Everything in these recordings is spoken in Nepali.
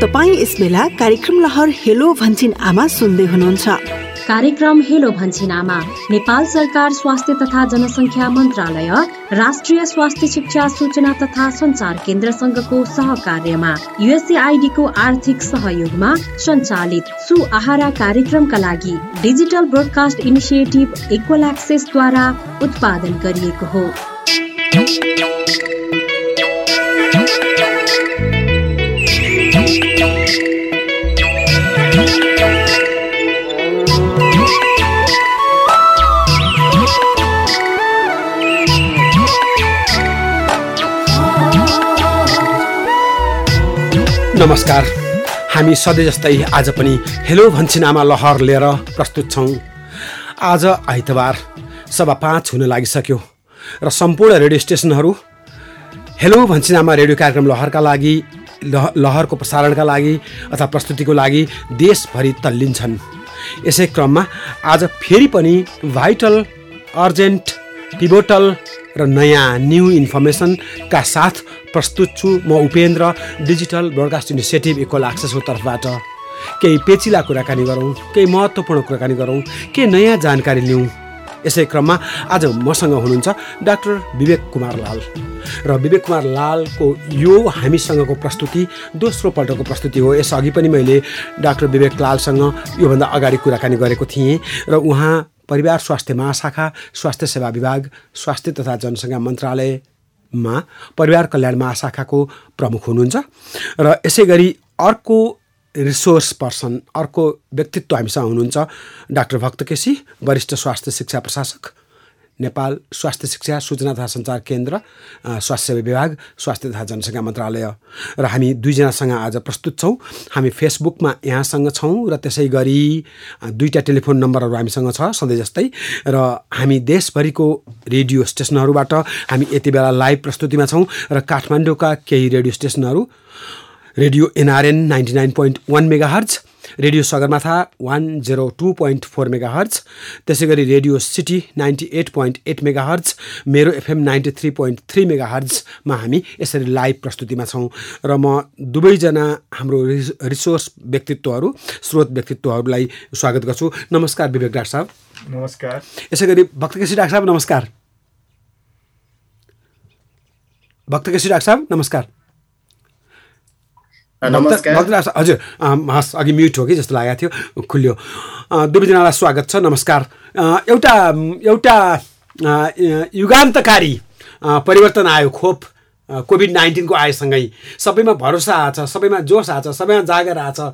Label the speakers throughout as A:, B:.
A: तपाईँ यस बेला कार्यक्रम लहर हेलो भन्छिन आमा सुन्दै हुनुहुन्छ।
B: कार्यक्रम हेलो भन्छिन आमा नेपाल सरकार स्वास्थ्य तथा जनसङ्ख्या मन्त्रालय राष्ट्रिय स्वास्थ्य शिक्षा सूचना तथा सञ्चार केन्द्रसँगको सहकार्यमा युएसएआइडीको आर्थिक सहयोगमा सञ्चालित सु आहारा कार्यक्रमका लागि डिजिटल ब्रोडकास्ट इनिसिएटिभ इक्वल एक्सेसद्वारा उत्पादन गरिएको हो।
C: नमस्कार। हामी सधैँ जस्तै आज पनि हेलो भन्छिनामा लहर लिएर प्रस्तुत छौँ। आज आइतबार सभा पाँच हुन लागिसक्यो र सम्पूर्ण रेडियो स्टेसनहरू हेलो भन्छिनामा रेडियो कार्यक्रम लहरका लागि लह लहरको प्रसारणका लागि अथवा प्रस्तुतिको लागि देशभरि तल्लिन्छन्। यसै क्रममा आज फेरि पनि भाइटल अर्जेन्ट पिभोटल र नयाँ न्यू इन्फर्मेसनका साथ प्रस्तुत छु म Upendra digital broadcast initiative equal एक्सेसको तर्फबाट। केही पेचिला कुराकानी गरौँ केही महत्त्वपूर्ण कुराकानी गरौँ केही नयाँ जानकारी लिउँ। यसै क्रममा आज मसँग हुनुहुन्छ डाक्टर विवेक कुमार लाल र विवेक कुमार लालको यो हामीसँगको प्रस्तुति दोस्रो पल्टको प्रस्तुति हो। यसअघि पनि मैले डाक्टर विवेक लालसँग योभन्दा अगाडि कुराकानी गरेको थिएँ र उहाँ परिवार स्वास्थ्य महाशाखा स्वास्थ्य सेवा विभाग स्वास्थ्य तथा जनसङ्ख्या मन्त्रालयमा परिवार कल्याण महाशाखाको प्रमुख हुनुहुन्छ र यसै गरी अर्को रिसोर्स पर्सन अर्को व्यक्तित्व हामीसँग हुनुहुन्छ डाक्टर भक्त केसी वरिष्ठ स्वास्थ्य शिक्षा प्रशासक नेपाल स्वास्थ्य शिक्षा सूचना तथा सञ्चार केन्द्र स्वास्थ्य सेवा विभाग स्वास्थ्य तथा जनसङ्ख्या मन्त्रालय। र हामी दुईजनासँग आज प्रस्तुत छौँ। हामी फेसबुकमा यहाँसँग छौँ र त्यसै गरी दुईवटा टेलिफोन नम्बरहरू हामीसँग छ सधैँ जस्तै। र हामी देशभरिको रेडियो स्टेसनहरूबाट हामी यति बेला लाइभ प्रस्तुतिमा छौँ र काठमाडौँका केही radio स्टेसनहरू। Radio NRN ninety nine point one megahertz radio Sagarmatha one zero two point four megahertz त्यसै गरी radio city ninety eight point eight megahertz Mero FM ninety three point three mega हर्जमा हामी यसरी लाइभ प्रस्तुतिमा छौँ। र म दुवैजना हाम्रो रिस रिसोर्स व्यक्तित्वहरू स्रोत व्यक्तित्वहरूलाई स्वागत गर्छु। नमस्कार विवेक डाक्टर साहब।
D: नमस्कार।
C: यसै गरी भक्तकेशी डाक्टर साहब नमस्कार। भक्तकेशी डाक्टर साहब नमस्कार। हजुर हस् अघि म्युट हो कि जस्तो लागेको थियो खुल्यो। दुवैजनालाई स्वागत छ नमस्कार। एउटा एउटा युगान्तकारी परिवर्तन आयो खोप कोभिड नाइन्टिनको आएसँगै। सबैमा भरोसा आएको छ सबैमा जोस आएको छ सबैमा जागर आएको छ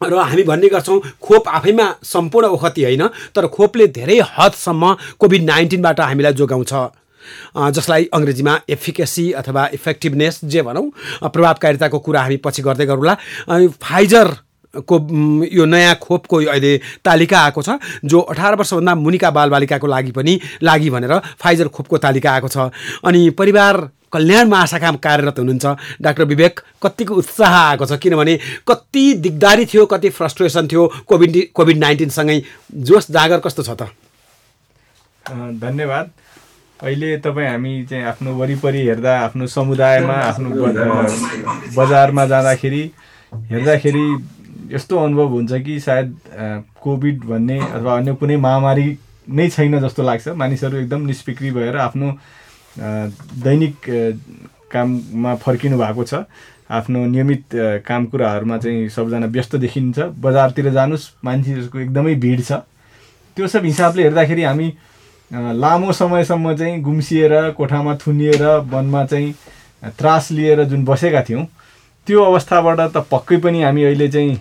C: र हामी भन्ने गर्छौँ खोप आफैमा सम्पूर्ण ओखति होइन तर खोपले धेरै हदसम्म कोभिड नाइन्टिनबाट हामीलाई जोगाउँछ। जसलाई अङ्ग्रेजीमा एफिकेसी अथवा इफेक्टिभनेस जे भनौँ प्रभावकारिताको कुरा हामी पछि गर्दै गरौँला। फाइजर को यो नयाँ खोपको अहिले तालिका आएको छ जो अठार वर्षभन्दा मुनिका बालबालिकाको लागि पनि लागि भनेर फाइजर खोपको तालिका आएको छ। अनि परिवार कल्याण महाशाखामा कार्यरत हुनुहुन्छ। डाक्टर विवेक कतिको उत्साह आएको छ किनभने कति दिगदारी थियो कति फ्रस्ट्रेसन थियो कोभिड कोभिड नाइन्टिनसँगै जोस जागर कस्तो छ त?
D: धन्यवाद। अहिले तपाईँ हामी चाहिँ आफ्नो वरिपरि हेर्दा आफ्नो समुदायमा आफ्नो बजारमा जाँदाखेरि हेर्दाखेरि यस्तो अनुभव हुन्छ कि सायद कोभिड भन्ने अथवा अन्य कुनै महामारी नै छैन जस्तो लाग्छ। मानिसहरू एकदम निष्पिक्री भएर आफ्नो दैनिक काममा फर्किनु भएको छ। आफ्नो नियमित काम कुराहरूमा चाहिँ सबजना व्यस्त देखिन्छ। बजारतिर जानुहोस् मान्छेहरूको एकदमै भिड छ। त्यो सब हिसाबले हेर्दाखेरि हामी लामो समयसम्म चाहिँ गुम्सिएर कोठामा थुनिएर वनमा चाहिँ त्रास लिएर जुन बसेका थियौँ त्यो अवस्थाबाट त पक्कै पनि हामी अहिले चाहिँ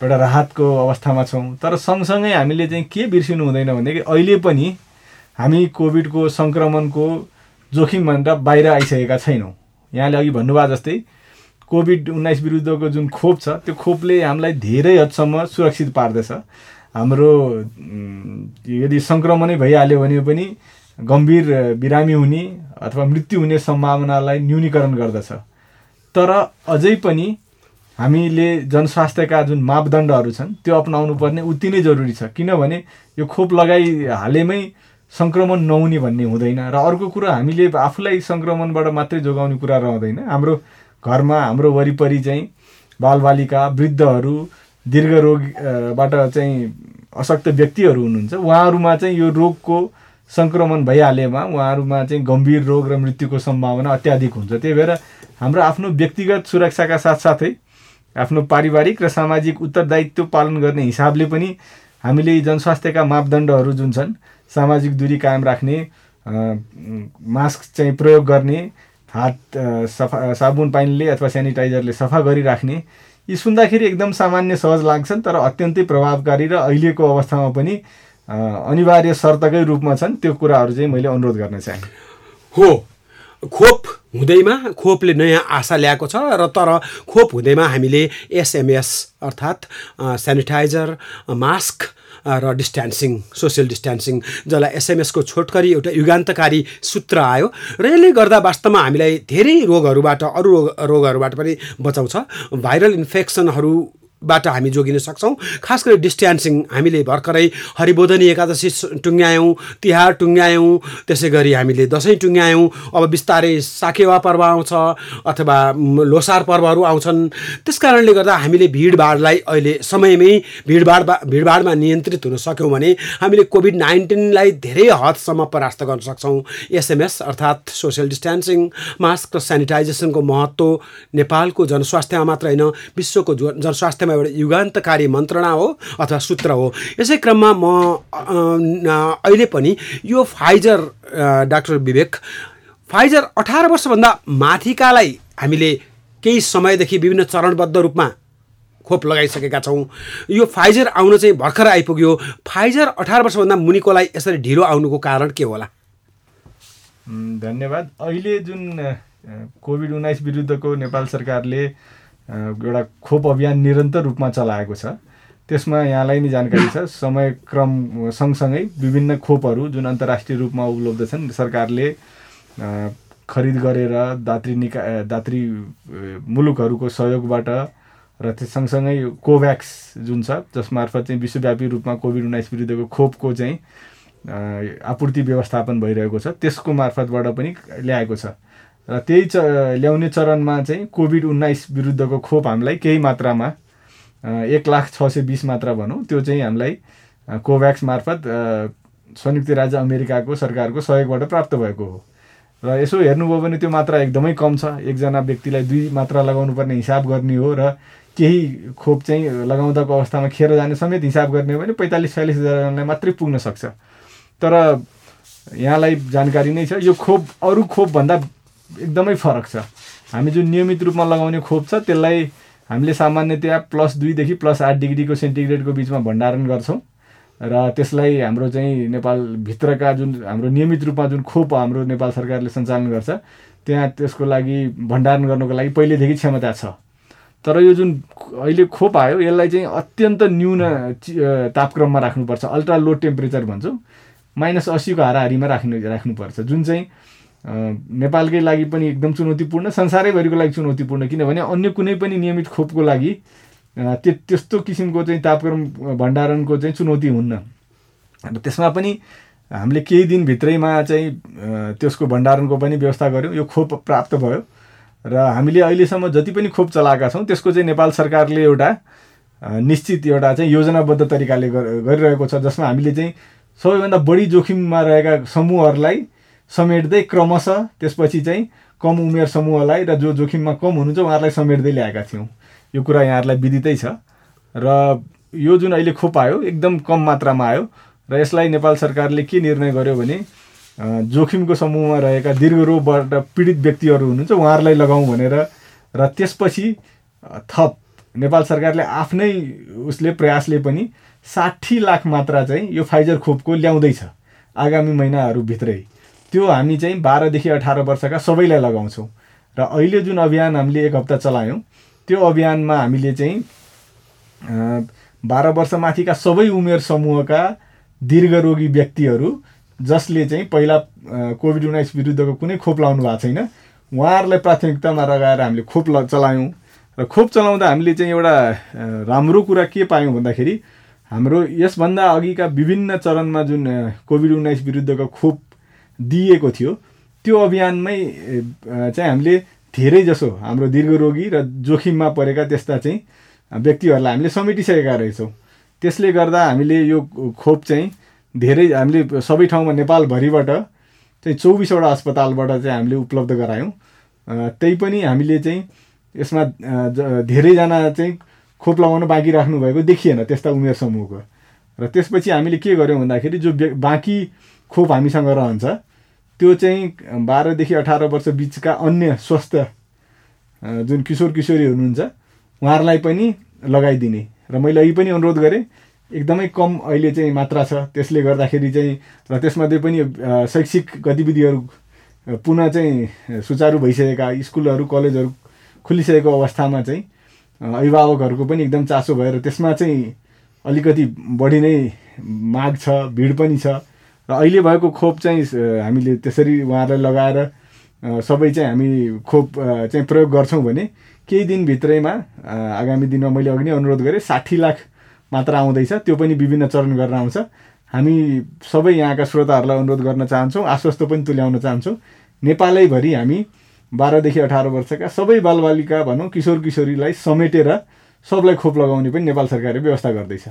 D: एउटा राहतको अवस्थामा छौँ। तर सँगसँगै हामीले चाहिँ के बिर्सिनु हुँदैन भनेदेखि अहिले पनि हामी कोभिडको सङ्क्रमणको जोखिमभन्दा बाहिर आइसकेका छैनौँ। यहाँले अघि भन्नुभयो जस्तै कोभिड उन्नाइस विरुद्धको जुन खोप छ त्यो खोपले हामीलाई धेरै हदसम्म सुरक्षित पार्दछ। हाम्रो यदि सङ्क्रमणै भइहाल्यो भने पनि गम्भीर बिरामी हुने अथवा मृत्यु हुने सम्भावनालाई न्यूनीकरण गर्दछ। तर अझै पनि हामीले जनस्वास्थ्यका जुन मापदण्डहरू छन् त्यो अप्नाउनु पर्ने उति नै जरुरी छ। किनभने यो खोप लगाइहालेमै सङ्क्रमण नहुने भन्ने हुँदैन र अर्को कुरो हामीले आफूलाई सङ्क्रमणबाट मात्रै जोगाउने कुरा रहँदैन। हाम्रो घरमा हाम्रो वरिपरि चाहिँ बालबालिका वृद्धहरू दीर्घ रोगबाट चाहिँ अशक्त व्यक्तिहरू हुनुहुन्छ। उहाँहरूमा चाहिँ यो रोगको सङ्क्रमण भइहालेमा उहाँहरूमा चाहिँ गम्भीर रोग र मृत्युको सम्भावना अत्याधिक हुन्छ। त्यही भएर हाम्रो आफ्नो व्यक्तिगत सुरक्षाका साथसाथै आफ्नो पारिवारिक र सामाजिक उत्तरदायित्व पालन गर्ने हिसाबले पनि हामीले जनस्वास्थ्यका मापदण्डहरू जुन छन् सामाजिक दूरी कायम राख्ने मास्क चाहिँ प्रयोग गर्ने हात सफा साबुन पानीले अथवा सेनिटाइजरले सफा गरिराख्ने यी सुन्दाखेरि एकदम सामान्य सहज लाग्छन् तर अत्यन्तै प्रभावकारी र अहिलेको अवस्थामा पनि अनिवार्य शर्तकै रूपमा छन् त्यो कुराहरू चाहिँ मैले अनुरोध गर्न चाहेँ।
C: हो। खोप हुँदैमा खोपले नयाँ आशा ल्याएको छ र तर खोप हुँदैमा हामीले एसएमएस अर्थात् सेनिटाइजर मास्क र डिस्ट्यान्सिङ सोसियल डिस्ट्यान्सिङ जसलाई एसएमएसको छोटकरी एउटा युगान्तकारी सूत्र आयो। र यसले गर्दा वास्तवमा हामीलाई धेरै रोगहरूबाट अरू रोग रोगहरूबाट पनि बचाउँछ। भाइरल इन्फेक्सनहरू बाट हामी जोगिन सक्छौँ। खास गरी डिस्ट्यान्सिङ हामीले भर्खरै हरिबोधनी एकादशी टुङ्ग्यायौँ तिहार टुङ्ग्यायौँ त्यसै गरी हामीले दसैँ टुङ्ग्यायौँ अब बिस्तारै साकेवा पर्व आउँछ अथवा लोसार पर्वहरू आउँछन्। त्यस कारणले गर्दा हामीले भिडभाडलाई अहिले समयमै भिडभाड भिडभाडमा नियन्त्रित हुन सक्यौँ भने हामीले कोभिड नाइन्टिनलाई धेरै हदसम्म परास्त गर्न सक्छौँ। एसएमएस अर्थात् सोसियल डिस्ट्यान्सिङ मास्क र सेनिटाइजेसनको महत्त्व नेपालको जनस्वास्थ्यमा मात्र होइन विश्वको जनस्वास्थ्य क्रममा एउटा युगान्तकारी मन्त्रणा हो अथवा सूत्र हो। यसै क्रममा म अहिले पनि यो फाइजर डाक्टर विवेक फाइजर अठार वर्षभन्दा माथिकालाई हामीले केही समयदेखि विभिन्न चरणबद्ध रूपमा खोप लगाइसकेका छौँ। यो फाइजर आउन चाहिँ भर्खर आइपुग्यो। फाइजर अठार वर्षभन्दा मुनिकोलाई यसरी ढिलो आउनुको कारण के होला?
D: धन्यवाद। अहिले जुन कोभिड उन्नाइस विरुद्धको नेपाल सरकारले एउटा खोप अभियान निरन्तर रूपमा चलाएको छ। त्यसमा यहाँलाई नै जानकारी छ समयक्रम सँगसँगै विभिन्न खोपहरू जुन अन्तर्राष्ट्रिय रूपमा उपलब्ध छन् सरकारले खरिद गरेर दात्री निका दात्री मुलुकहरूको सहयोगबाट र त्यस सँगसँगै कोभ्याक्स जुन छ जसमार्फत चाहिँ विश्वव्यापी रूपमा कोभिड उन्नाइस विरुद्धको खोपको चाहिँ आपूर्ति व्यवस्थापन भइरहेको छ त्यसको मार्फतबाट पनि ल्याएको छ। र त्यही च ल्याउने चरणमा चाहिँ कोभिड उन्नाइस विरुद्धको खोप हामीलाई केही मात्रामा एक लाख छ सय बिस मात्रा भनौँ त्यो चाहिँ हामीलाई कोभ्याक्स मार्फत संयुक्त राज्य अमेरिकाको सरकारको सहयोगबाट प्राप्त भएको हो। र यसो हेर्नुभयो भने त्यो मात्रा एकदमै कम छ एकजना व्यक्तिलाई दुई मात्रा लगाउनु पर्ने हिसाब गर्ने हो र केही खोप चाहिँ लगाउँदाको अवस्थामा खेर जाने समेत हिसाब गर्ने हो भने पैँतालिस छयालिस हजारलाई मात्रै पुग्न सक्छ। तर यहाँलाई जानकारी नै छ यो खोप अरू खोपभन्दा एकदमै फरक छ। हामी जुन नियमित रूपमा लगाउने खोप छ त्यसलाई हामीले सामान्यतया प्लस दुईदेखि प्लस आठ डिग्रीको सेन्टिग्रेडको बिचमा भण्डारण गर्छौँ। र त्यसलाई हाम्रो चाहिँ नेपालभित्रका जुन हाम्रो नियमित रूपमा जुन खोप हाम्रो नेपाल सरकारले सञ्चालन गर्छ त्यहाँ त्यसको लागि भण्डारण गर्नको लागि पहिलेदेखि क्षमता छ। तर यो जुन अहिले खोप आयो यसलाई चाहिँ अत्यन्त न्यून तापक्रममा राख्नुपर्छ। अल्ट्रा लो टेम्परेचर भन्छौँ। माइनस अस्सीको हाराहारीमा राख्नु राख्नुपर्छ। जुन चाहिँ नेपालकै लागि पनि एकदम चुनौतीपूर्ण संसारैभरिको लागि चुनौतीपूर्ण किनभने अन्य कुनै पनि नियमित खोपको लागि त्यो त्यस्तो किसिमको चाहिँ तापक्रम भण्डारणको चाहिँ चुनौती हुन्न। र त्यसमा पनि हामीले केही दिनभित्रैमा चाहिँ त्यसको भण्डारणको पनि व्यवस्था गऱ्यौँ। यो खोप प्राप्त भयो। र हामीले अहिलेसम्म जति पनि खोप चलाएका छौँ त्यसको चाहिँ नेपाल सरकारले एउटा निश्चित एउटा चाहिँ योजनाबद्ध तरिकाले गरिरहेको छ जसमा हामीले चाहिँ सबैभन्दा बढी जोखिममा रहेका समूहहरूलाई समेट्दै क्रमशः त्यसपछि चाहिँ कम उमेर समूहलाई र जो जोखिममा कम हुनुहुन्छ उहाँहरूलाई समेट्दै ल्याएका थियौँ। यो कुरा यहाँहरूलाई विदितै छ। र यो जुन अहिले खोप आयो एकदम कम मात्रामा आयो र यसलाई नेपाल सरकारले के निर्णय गर्यो भने जोखिमको समूहमा रहेका दीर्घ रोगबाट पीडित व्यक्तिहरू हुनुहुन्छ उहाँहरूलाई लगाउँ भनेर र त्यसपछि थप नेपाल सरकारले आफ्नै उसले प्रयासले पनि साठी लाख मात्रा चाहिँ यो फाइजर खोपको ल्याउँदैछ आगामी महिनाहरूभित्रै त्यो हामी चाहिँ बाह्रदेखि अठार वर्षका सबैलाई लगाउँछौँ। र अहिले जुन अभियान हामीले एक हप्ता चलायौँ त्यो अभियानमा हामीले चाहिँ बाह्र वर्षमाथिका सबै उमेर समूहका दीर्घरोगी व्यक्तिहरू जसले चाहिँ पहिला कोभिड उन्नाइस विरुद्धको कुनै खोप लाउनु भएको छैन उहाँहरूलाई प्राथमिकतामा लगाएर हामीले खोप ल चलायौँ। र खोप चलाउँदा हामीले चाहिँ एउटा राम्रो कुरा के पायौँ भन्दाखेरि हाम्रो यसभन्दा अघिका विभिन्न चरणमा जुन कोभिड उन्नाइस विरुद्धको खोप दिएको थियो। त्यो अभियानमै चाहिँ हामीले धेरै जसो हाम्रो दीर्घरोगी र जोखिममा परेका त्यस्ता चाहिँ व्यक्तिहरूलाई हामीले समेटिसकेका रहेछौँ। त्यसले गर्दा हामीले यो खोप चाहिँ धेरै हामीले सबै ठाउँमा नेपालभरिबाट चाहिँ चौबिसवटा अस्पतालबाट चाहिँ हामीले उपलब्ध गरायौँ। त्यही पनि हामीले चाहिँ यसमा धेरैजना चाहिँ खोप लगाउन बाँकी राख्नुभएको देखिएन त्यस्ता उमेर समूहको। र त्यसपछि हामीले के गर्यौँ भन्दाखेरि जो बाँकी खोप हामीसँग रहन्छ त्यो चाहिँ बाह्रदेखि अठार वर्ष बिचका अन्य स्वस्थ जुन किशोर किशोरी हुनुहुन्छ उहाँहरूलाई पनि लगाइदिने। र मैले अहिले पनि अनुरोध गरेँ एकदमै कम अहिले चाहिँ मात्रा छ। त्यसले गर्दाखेरि चाहिँ र त्यसमध्ये पनि शैक्षिक गतिविधिहरू पुनः चाहिँ सुचारू भइसकेका स्कुलहरू कलेजहरू खुलिसकेको अवस्थामा चाहिँ अभिभावकहरूको पनि एकदम चासो भएर त्यसमा चाहिँ अलिकति बढी नै माग छ भिड पनि छ। र अहिले भएको खोप चाहिँ हामीले त्यसरी उहाँहरूलाई लगाएर सबै चाहिँ हामी खोप चाहिँ प्रयोग गर्छौँ भने केही दिनभित्रैमा आगामी दिनमा मैले अघि नै अनुरोध गरेँ साठी लाख मात्रा आउँदैछ त्यो पनि विभिन्न चरण गरेर आउँछ। हामी सबै यहाँका श्रोताहरूलाई अनुरोध गर्न चाहन्छौँ आश्वस्त पनि तुल्याउन चाहन्छौँ। नेपालैभरि हामी बाह्रदेखि अठार वर्षका सबै बालबालिका भनौँ किशोर किशोरीलाई समेटेर सबलाई खोप लगाउने पनि नेपाल सरकारले व्यवस्था गर्दैछ।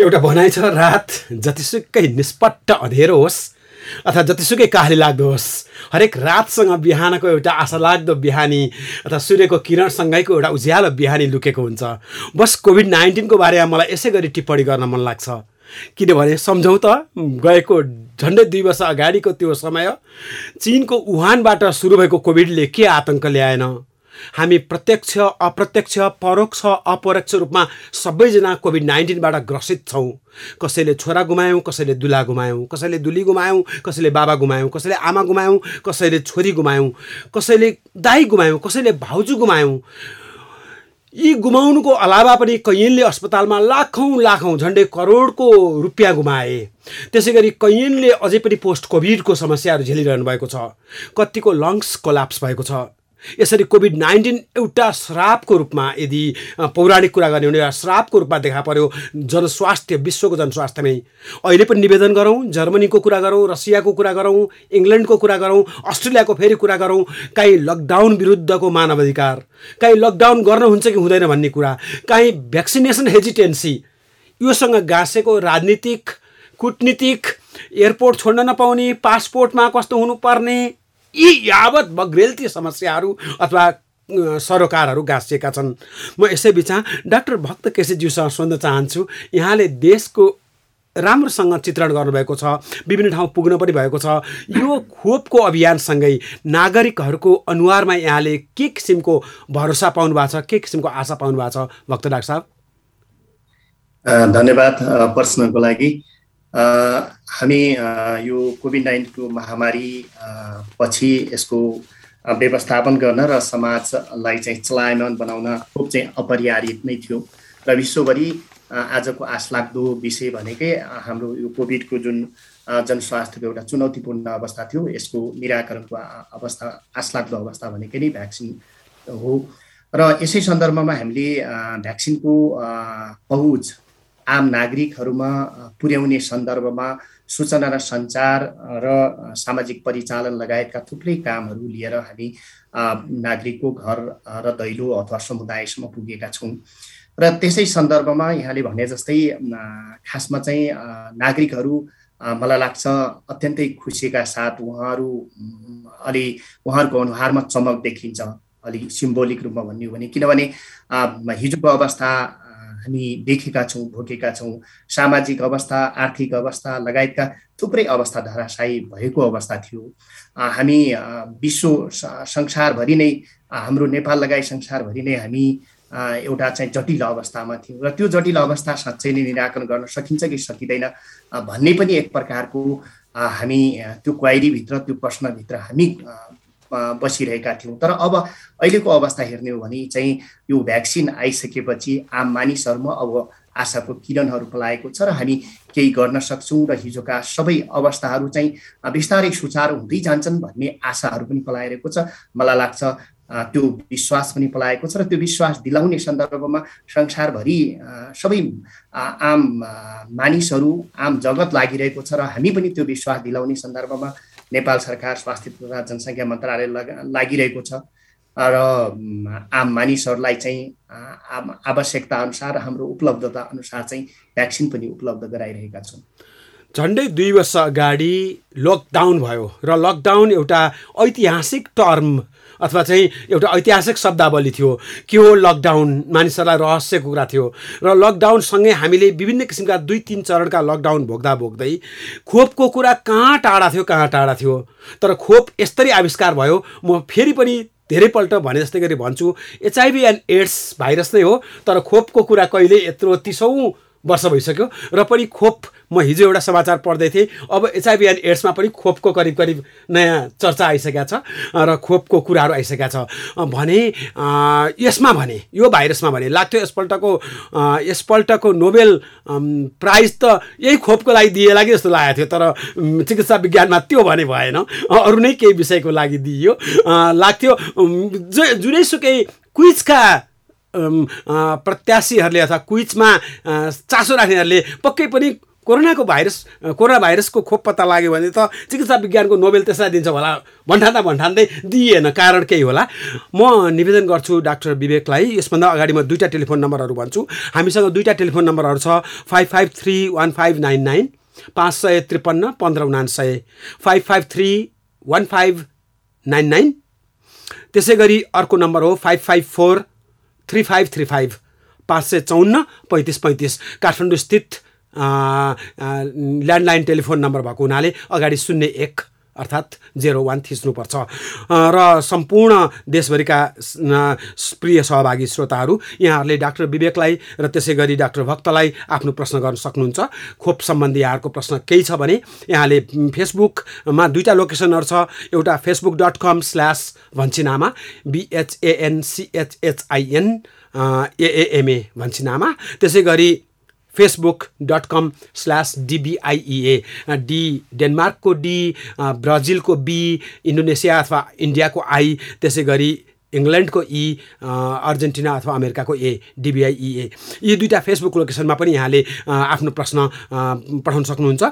C: एउटा भनाइ छ रात जतिसुकै निष्पट्ट अँधेरो होस् अथवा जतिसुकै काहली लाग्दो होस् हरेक रातसँग बिहानको एउटा आशा लाग्दो बिहानी अथवा सूर्यको किरणसँगैको एउटा उज्यालो बिहानी लुकेको हुन्छ। बस कोभिड नाइन्टिनको बारेमा मलाई यसै गरी टिप्पणी गर्न मन लाग्छ। किनभने सम्झौँ त गएको झन्डै दुई वर्ष अगाडिको त्यो समय चिनको वुहानबाट सुरु भएको कोभिडले के आतङ्क ल्याएन? हामी प्रत्यक्ष अप्रत्यक्ष परोक्ष अपरोक्ष रूपमा सबैजना कोभिड नाइन्टिनबाट ग्रसित छौँ। कसैले छोरा गुमायौँ कसैले दुला गुमायौँ कसैले दुली गुमायौँ कसैले बाबा गुमायौँ कसैले आमा गुमायौँ कसैले छोरी गुमायौँ कसैले दाई गुमायौँ कसैले भाउजू गुमायौँ। यी गुमाउनुको अलावा पनि कैयनले अस्पतालमा लाखौँ लाखौँ झन्डै करोडको रुपियाँ गुमाए। त्यसै गरी कैयनले अझै पनि पोस्ट कोभिडको समस्याहरू झेलिरहनु भएको छ। कतिको लङ्स कोलाप्स भएको छ। यसरी कोभिड नाइन्टिन एउटा श्रापको रूपमा यदि पौराणिक कुरा गर्ने भने एउटा श्रापको रूपमा देखा पर्यो जनस्वास्थ्य विश्वको जनस्वास्थ्यमै अहिले पनि निवेदन गरौँ जर्मनीको कुरा गरौँ रसियाको कुरा गरौँ इङ्ल्यान्डको कुरा गरौँ अस्ट्रेलियाको फेरि कुरा गरौँ काहीँ लकडाउन विरुद्धको मानवाधिकार काहीँ लकडाउन गर्नुहुन्छ कि हुँदैन भन्ने कुरा काहीँ भ्याक्सिनेसन हेजिटेन्सी योसँग गाँसेको राजनीतिक कुटनीतिक एयरपोर्ट छोड्न नपाउने पासपोर्टमा कस्तो हुनुपर्ने यी यावत बग्रेलती समस्याहरू अथवा सरोकारहरू गाँसिएका छन्। म यसै बिच डाक्टर भक्त केसीज्यूसँग सोध्न चाहन्छु यहाँले देशको राम्रोसँग चित्रण गर्नुभएको छ विभिन्न ठाउँ पुग्न पनि भएको छ। यो खोपको अभियानसँगै नागरिकहरूको अनुहारमा यहाँले के किसिमको भरोसा पाउनु भएको छ के किसिमको आशा पाउनु भएको छ? भक्त डाक्टर
E: साहब। धन्यवाद प्रश्नको लागि। हामी यो कोभिड नाइन्टिनको महामारी पछि यसको व्यवस्थापन गर्न र समाजलाई चाहिँ चलायमान बनाउन खुब चाहिँ अपरिहार्य नै थियो। र विश्वभरि आजको आशलाग्दो विषय भनेकै हाम्रो यो कोभिडको जुन जनस्वास्थ्यको एउटा चुनौतीपूर्ण अवस्था थियो यसको निराकरणको अवस्था आशलाग्दो अवस्था भनेकै नै भ्याक्सिन हो। र यसै सन्दर्भमा हामीले भ्याक्सिनको पहुँच आम नागरिकहरूमा पुर्याउने सन्दर्भमा सूचना र सञ्चार र सामाजिक परिचालन लगायतका थुप्रै कामहरू लिएर हामी नागरिकको घर र दैलो अथवा समुदायसम्म पुगेका छौँ। र त्यसै सन्दर्भमा यहाँले भने जस्तै खासमा चाहिँ नागरिकहरू मलाई लाग्छ अत्यन्तै खुसीका साथ उहाँहरू अलि उहाँहरूको अनुहारमा चमक देखिन्छ अलि सिम्बोलिक रूपमा भन्ने हो भने किनभने हिजोको अवस्था हामी देखेका छौँ भोगेका छौँ। सामाजिक अवस्था आर्थिक अवस्था लगायतका थुप्रै अवस्था धराशायी भएको अवस्था थियो। हामी विश्व संसारभरि नै हाम्रो नेपाल लगायत संसारभरि नै हामी एउटा चाहिँ जटिल अवस्थामा थियौँ। र त्यो जटिल अवस्था साँच्चै नै निराकरण गर्न सकिन्छ कि सकिँदैन भन्ने पनि एक प्रकारको हामी त्यो क्वाइरीभित्र त्यो प्रश्नभित्र हामी बसिरहेका थियौँ। तर अब अहिलेको अवस्था हेर्ने हो भने चाहिँ यो भ्याक्सिन आइसकेपछि आम मानिसहरूमा अब आशाको किरणहरू पलाएको छ र हामी केही गर्न सक्छौँ र हिजोका सबै अवस्थाहरू चाहिँ बिस्तारै सुचारू हुँदै जान्छन् भन्ने आशाहरू पनि पलाइरहेको छ। मलाई लाग्छ त्यो विश्वास पनि पलाएको छ र त्यो विश्वास दिलाउने सन्दर्भमा संसारभरि सबै आम मानिसहरू आम जगत लागिरहेको छ र हामी पनि त्यो विश्वास दिलाउने सन्दर्भमा नेपाल सरकार स्वास्थ्य तथा जनसङ्ख्या मन्त्रालय लागिरहेको छ। र आम मानिसहरूलाई चाहिँ आवश्यकता अनुसार हाम्रो उपलब्धता अनुसार चाहिँ भ्याक्सिन पनि उपलब्ध गराइरहेका छौँ।
C: झन्डै दुई वर्ष अगाडि लकडाउन भयो र लकडाउन एउटा ऐतिहासिक टर्म अथवा चाहिँ एउटा ऐतिहासिक शब्दावली थियो के हो लकडाउन मानिसहरूलाई रहस्यको कुरा थियो। र लकडाउनसँगै हामीले विभिन्न किसिमका दुई तिन चरणका लकडाउन भोग्दा भोग्दै खोपको कुरा कहाँ टाढा थियो कहाँ टाढा थियो? तर खोप यस्तरी आविष्कार भयो। म फेरि पनि धेरैपल्ट भने जस्तै गरी भन्छु एचआइभी एन्ड एड्स भाइरस नै हो तर खोपको कुरा कहिले यत्रो तिसौँ वर्ष भइसक्यो। र पनि खोप म हिजो एउटा समाचार पढ्दै थिएँ। अब एचआइभी एन्ड एड्समा पनि खोपको करिब करिब नयाँ चर्चा आइसकेका छ र खोपको कुराहरू आइसकेका छ। भने यसमा भने यो भाइरसमा भने लाग्थ्यो यसपल्टको यसपल्टको नोबेल प्राइज त यही खोपको लागि दिएला कि जस्तो लागेको थियो तर चिकित्सा विज्ञानमा त्यो भने भएन। अरू नै केही विषयको लागि दिइयो। लाग्थ्यो जुनैसुकै क्विजका प्रत्याशीहरूले अथवा क्विजमा चासो राख्नेहरूले पक्कै पनि कोरोनाको भाइरस कोरोना भाइरसको खोप पत्ता लाग्यो भने त चिकित्सा विज्ञानको नोबेल त्यसलाई दिन्छ होला। भन्ठान्दा भन्ठान्दै दिइएन कारण केही होला। म निवेदन गर्छु डाक्टर विवेकलाई यसभन्दा अगाडि म दुईवटा टेलिफोन नम्बरहरू भन्छु। हामीसँग दुईवटा टेलिफोन नम्बरहरू छ five five three one five nine nine पाँच सय त्रिपन्न पन्ध्र उना सय। Five five three one five nine nine त्यसै गरी अर्को नम्बर हो five five four three five three five पाँच सय चौन्न पैँतिस पैँतिस काठमाडौँ स्थित ल्यान्डलाइन टेलिफोन नम्बर भएको हुनाले अगाडि शून्य एक अर्थात् जेरो वान थिच्नुपर्छ। र सम्पूर्ण देशभरिका प्रिय सहभागी श्रोताहरू यहाँहरूले डाक्टर विवेकलाई र त्यसै गरी डाक्टर भक्तलाई आफ्नो प्रश्न गर्न सक्नुहुन्छ। खोप सम्बन्धी यहाँहरूको प्रश्न केही छ भने यहाँले फेसबुकमा दुईवटा लोकेसनहरू छ। एउटा फेसबुक डट कम स्ल्यास भन्छिनामा बिएचएएनसिएचएचआइएन एएएमए भन्छिनामा त्यसै गरी फेसबुक डट कम स्ल्यास डिबिआइइए डी डेनमार्कको डी ब्राजिलको बी इन्डोनेसिया अथवा इन्डियाको आई त्यसै गरी इङ्ल्यान्डको ई अर्जेन्टिना अथवा अमेरिकाको ए डिबिआइइए यी दुईवटा फेसबुक लोकेसनमा पनि यहाँले आफ्नो प्रश्न पठाउन सक्नुहुन्छ।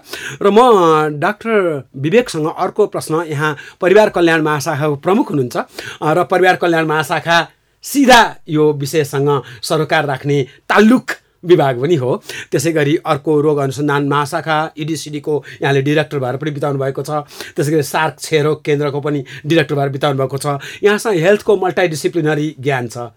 C: र म डाक्टर विवेकसँग अर्को प्रश्न यहाँ परिवार कल्याण महाशाखाको प्रमुख हुनुहुन्छ। र परिवार कल्याण महाशाखा सिधा यो विषयसँग सरोकार राख्ने ताल्लुक विभाग पनि हो। त्यसै गरी अर्को रोग अनुसन्धान महाशाखा इडिसिडीको यहाँले डिरेक्टर भएर पनि बिताउनु भएको छ। त्यसै गरी सार्क क्षयरोग केन्द्रको पनि डिरेक्टर भएर बिताउनु भएको छ। यहाँसँग हेल्थको मल्टाइडिसिप्लिनरी ज्ञान छ।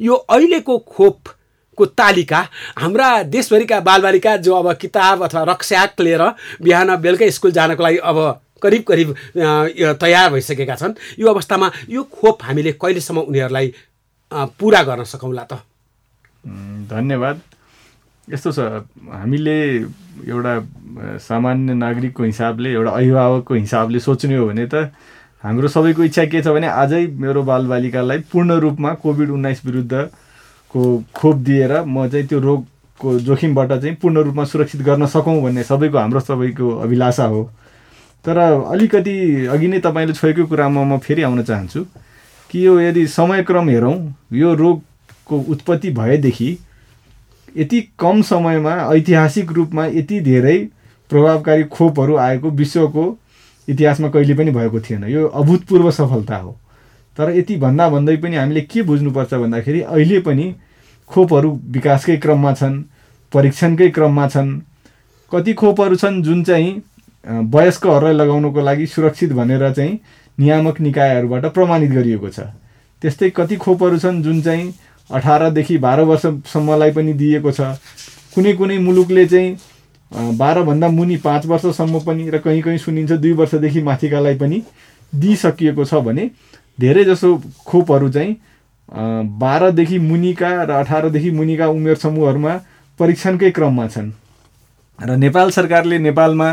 C: यो अहिलेको खोपको तालिका हाम्रा देशभरिका बालबालिका जो अब किताब अथवा रक्स्याक लिएर बिहान बेलुकै स्कुल जानको लागि अब करिब करिब तयार भइसकेका छन्। यो अवस्थामा यो खोप हामीले कहिलेसम्म उनीहरूलाई पुरा गर्न सकौँला त?
D: धन्यवाद। यस्तो छ हामीले एउटा सामान्य नागरिकको हिसाबले एउटा अभिभावकको हिसाबले सोच्ने हो भने त हाम्रो सबैको इच्छा के छ भने आजै मेरो बालबालिकालाई पूर्ण रूपमा कोभिड उन्नाइस विरुद्धको खोप दिएर म चाहिँ त्यो रोगको जोखिमबाट चाहिँ पूर्ण रूपमा सुरक्षित गर्न सकौँ भन्ने सबैको हाम्रो सबैको अभिलाषा हो। तर अलिकति अघि नै तपाईँले छोएको कुरामा म फेरि आउन चाहन्छु कि यो यदि समयक्रम हेरौँ यो रोगको उत्पत्ति भएदेखि यति कम समयमा ऐतिहासिक रूपमा यति धेरै प्रभावकारी खोपहरू आएको विश्वको इतिहासमा कहिले पनि भएको थिएन। यो अभूतपूर्व सफलता हो। तर यति भन्दा भन्दै पनि हामीले के बुझ्नुपर्छ भन्दाखेरि अहिले पनि खोपहरू विकासकै क्रममा छन् परीक्षणकै क्रममा छन्। कति खोपहरू छन् जुन चाहिँ वयस्कहरूलाई लगाउनको लागि सुरक्षित भनेर चाहिँ नियामक निकायहरूबाट प्रमाणित गरिएको छ। त्यस्तै कति खोपहरू छन् जुन चाहिँ अठारदेखि बाह्र वर्षसम्मलाई पनि दिएको छ। कुनै कुनै मुलुकले चाहिँ बाह्रभन्दा मुनि पाँच वर्षसम्म पनि र कहीँ कहीँ सुनिन्छ दुई वर्षदेखि माथिकालाई पनि दिइसकिएको छ भने धेरै जसो खोपहरू चाहिँ बाह्रदेखि मुनिका र अठारदेखि मुनिका उमेर समूहहरूमा परीक्षणकै क्रममा छन्। र नेपाल सरकारले नेपालमा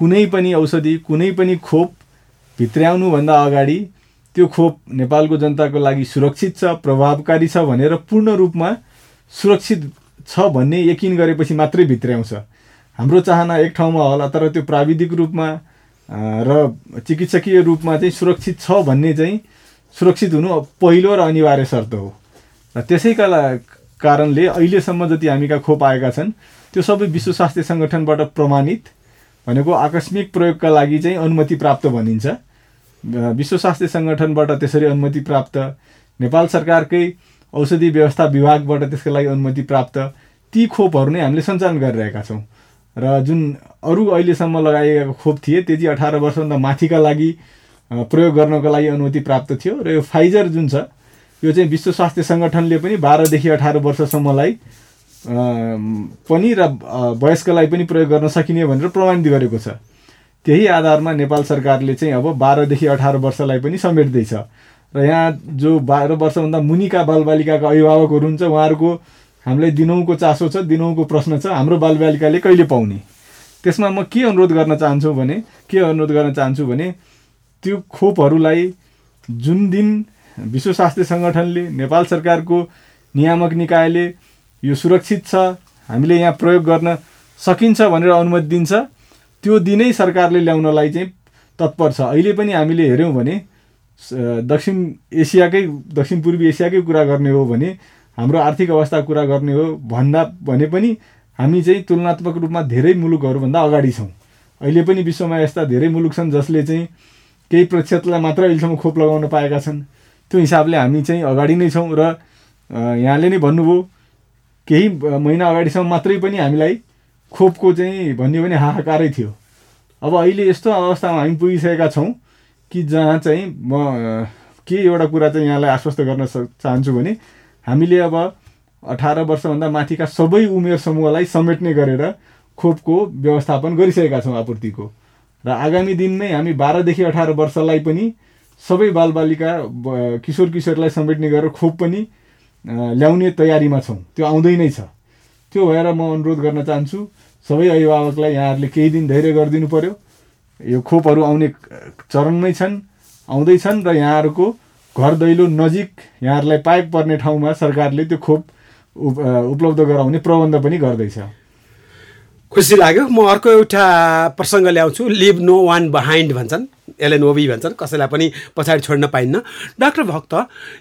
D: कुनै पनि औषधि कुनै पनि खोप भित्र्याउनुभन्दा अगाडि त्यो खोप नेपालको जनताको लागि सुरक्षित छ प्रभावकारी छ भनेर पूर्ण रूपमा सुरक्षित छ भन्ने यकिन गरेपछि मात्रै भित्र्याउँछ हाम्रो चाहना एक ठाउँमा होला तर त्यो प्राविधिक रूपमा र चिकित्सकीय रूपमा चाहिँ सुरक्षित छ भन्ने चाहिँ सुरक्षित हुनु पहिलो र अनिवार्य शर्त हो। र त्यसैका कारणले अहिलेसम्म जति हामीका खोप आएका छन् त्यो सबै विश्व स्वास्थ्य सङ्गठनबाट प्रमाणित भनेको आकस्मिक प्रयोगका लागि चाहिँ अनुमति प्राप्त भनिन्छ। विश्व स्वास्थ्य सङ्गठनबाट त्यसरी अनुमति प्राप्त नेपाल सरकारकै औषधि व्यवस्था विभागबाट त्यसको लागि अनुमति प्राप्त ती खोपहरू नै हामीले सञ्चालन गरिरहेका छौँ। र जुन अरू अहिलेसम्म लगाइएको खोप थिए त्यो चाहिँ अठार वर्षभन्दा माथिका लागि प्रयोग गर्नको लागि अनुमति प्राप्त थियो। र यो फाइजर जुन छ यो चाहिँ विश्व स्वास्थ्य सङ्गठनले पनि बाह्रदेखि अठार वर्षसम्मलाई पनि र वयस्कलाई पनि प्रयोग गर्न सकिने भनेर प्रमाणित गरेको छ। त्यही आधारमा नेपाल सरकारले चाहिँ अब बाह्रदेखि अठार वर्षलाई पनि समेट्दैछ। र यहाँ जो बाह्र वर्षभन्दा मुनिका बालबालिकाका अभिभावकहरू हुन्छ उहाँहरूको हामीलाई दिनौँको चासो छ दिनौँको प्रश्न छ हाम्रो बालबालिकाले कहिले पाउने? त्यसमा म के अनुरोध गर्न चाहन्छु भने के अनुरोध गर्न चाहन्छु भने त्यो खोपहरूलाई जुन दिन विश्व स्वास्थ्य सङ्गठनले नेपाल सरकारको नियामक निकायले यो सुरक्षित छ हामीले यहाँ प्रयोग गर्न सकिन्छ भनेर अनुमति दिन्छ त्यो दिनै सरकारले ल्याउनलाई चाहिँ तत्पर छ। अहिले पनि हामीले हेऱ्यौँ भने दक्षिण एसियाकै दक्षिण पूर्वी एसियाकै कुरा गर्ने हो भने हाम्रो आर्थिक अवस्था कुरा गर्ने हो भन्दा भने पनि हामी चाहिँ तुलनात्मक रूपमा धेरै मुलुकहरूभन्दा अगाडि छौँ। अहिले पनि विश्वमा यस्ता धेरै मुलुक छन् जसले चाहिँ केही प्रतिशतलाई मात्र अहिलेसम्म खोप लगाउन पाएका छन्। त्यो हिसाबले हामी चाहिँ अगाडि नै छौँ र यहाँले नै भन्नुभयो केही महिना अगाडिसम्म मात्रै पनि हामीलाई खोपको चाहिँ भन्यो भने हाहाकारै थियो। अब अहिले यस्तो अवस्थामा हामी पुगिसकेका छौँ कि जहाँ चाहिँ म के एउटा कुरा चाहिँ यहाँलाई आश्वस्त गर्न चाहन्छु भने हामीले अब अठार वर्षभन्दा माथिका सबै उमेर समूहलाई समेट्ने गरेर खोपको व्यवस्थापन गरिसकेका छौँ आपूर्तिको। र आगामी दिनमै हामी बाह्रदेखि अठार वर्षलाई पनि सबै बालबालिका किशोर किशोरलाई समेट्ने गरेर खोप पनि ल्याउने तयारीमा छौँ। त्यो आउँदै नै छ। त्यो भएर म अनुरोध गर्न चाहन्छु सबै अभिभावकलाई यहाँहरूले केही दिन धैर्य गरिदिनु पऱ्यो यो खोपहरू आउने चरणमै छन् आउँदैछन् र यहाँहरूको घर दैलो नजिक यहाँहरूलाई पाइप पर्ने ठाउँमा सरकारले त्यो खोप उपलब्ध गराउने प्रबन्ध पनि गर्दैछ।
C: खुसी लाग्यो। म अर्को एउटा प्रसङ्ग ल्याउँछु। लिभ नो वान बिहाइन्ड भन्छन्। एलएन ओबी भन्छन् कसैलाई पनि पछाडि छोड्न पाइन्न। डाक्टर भक्त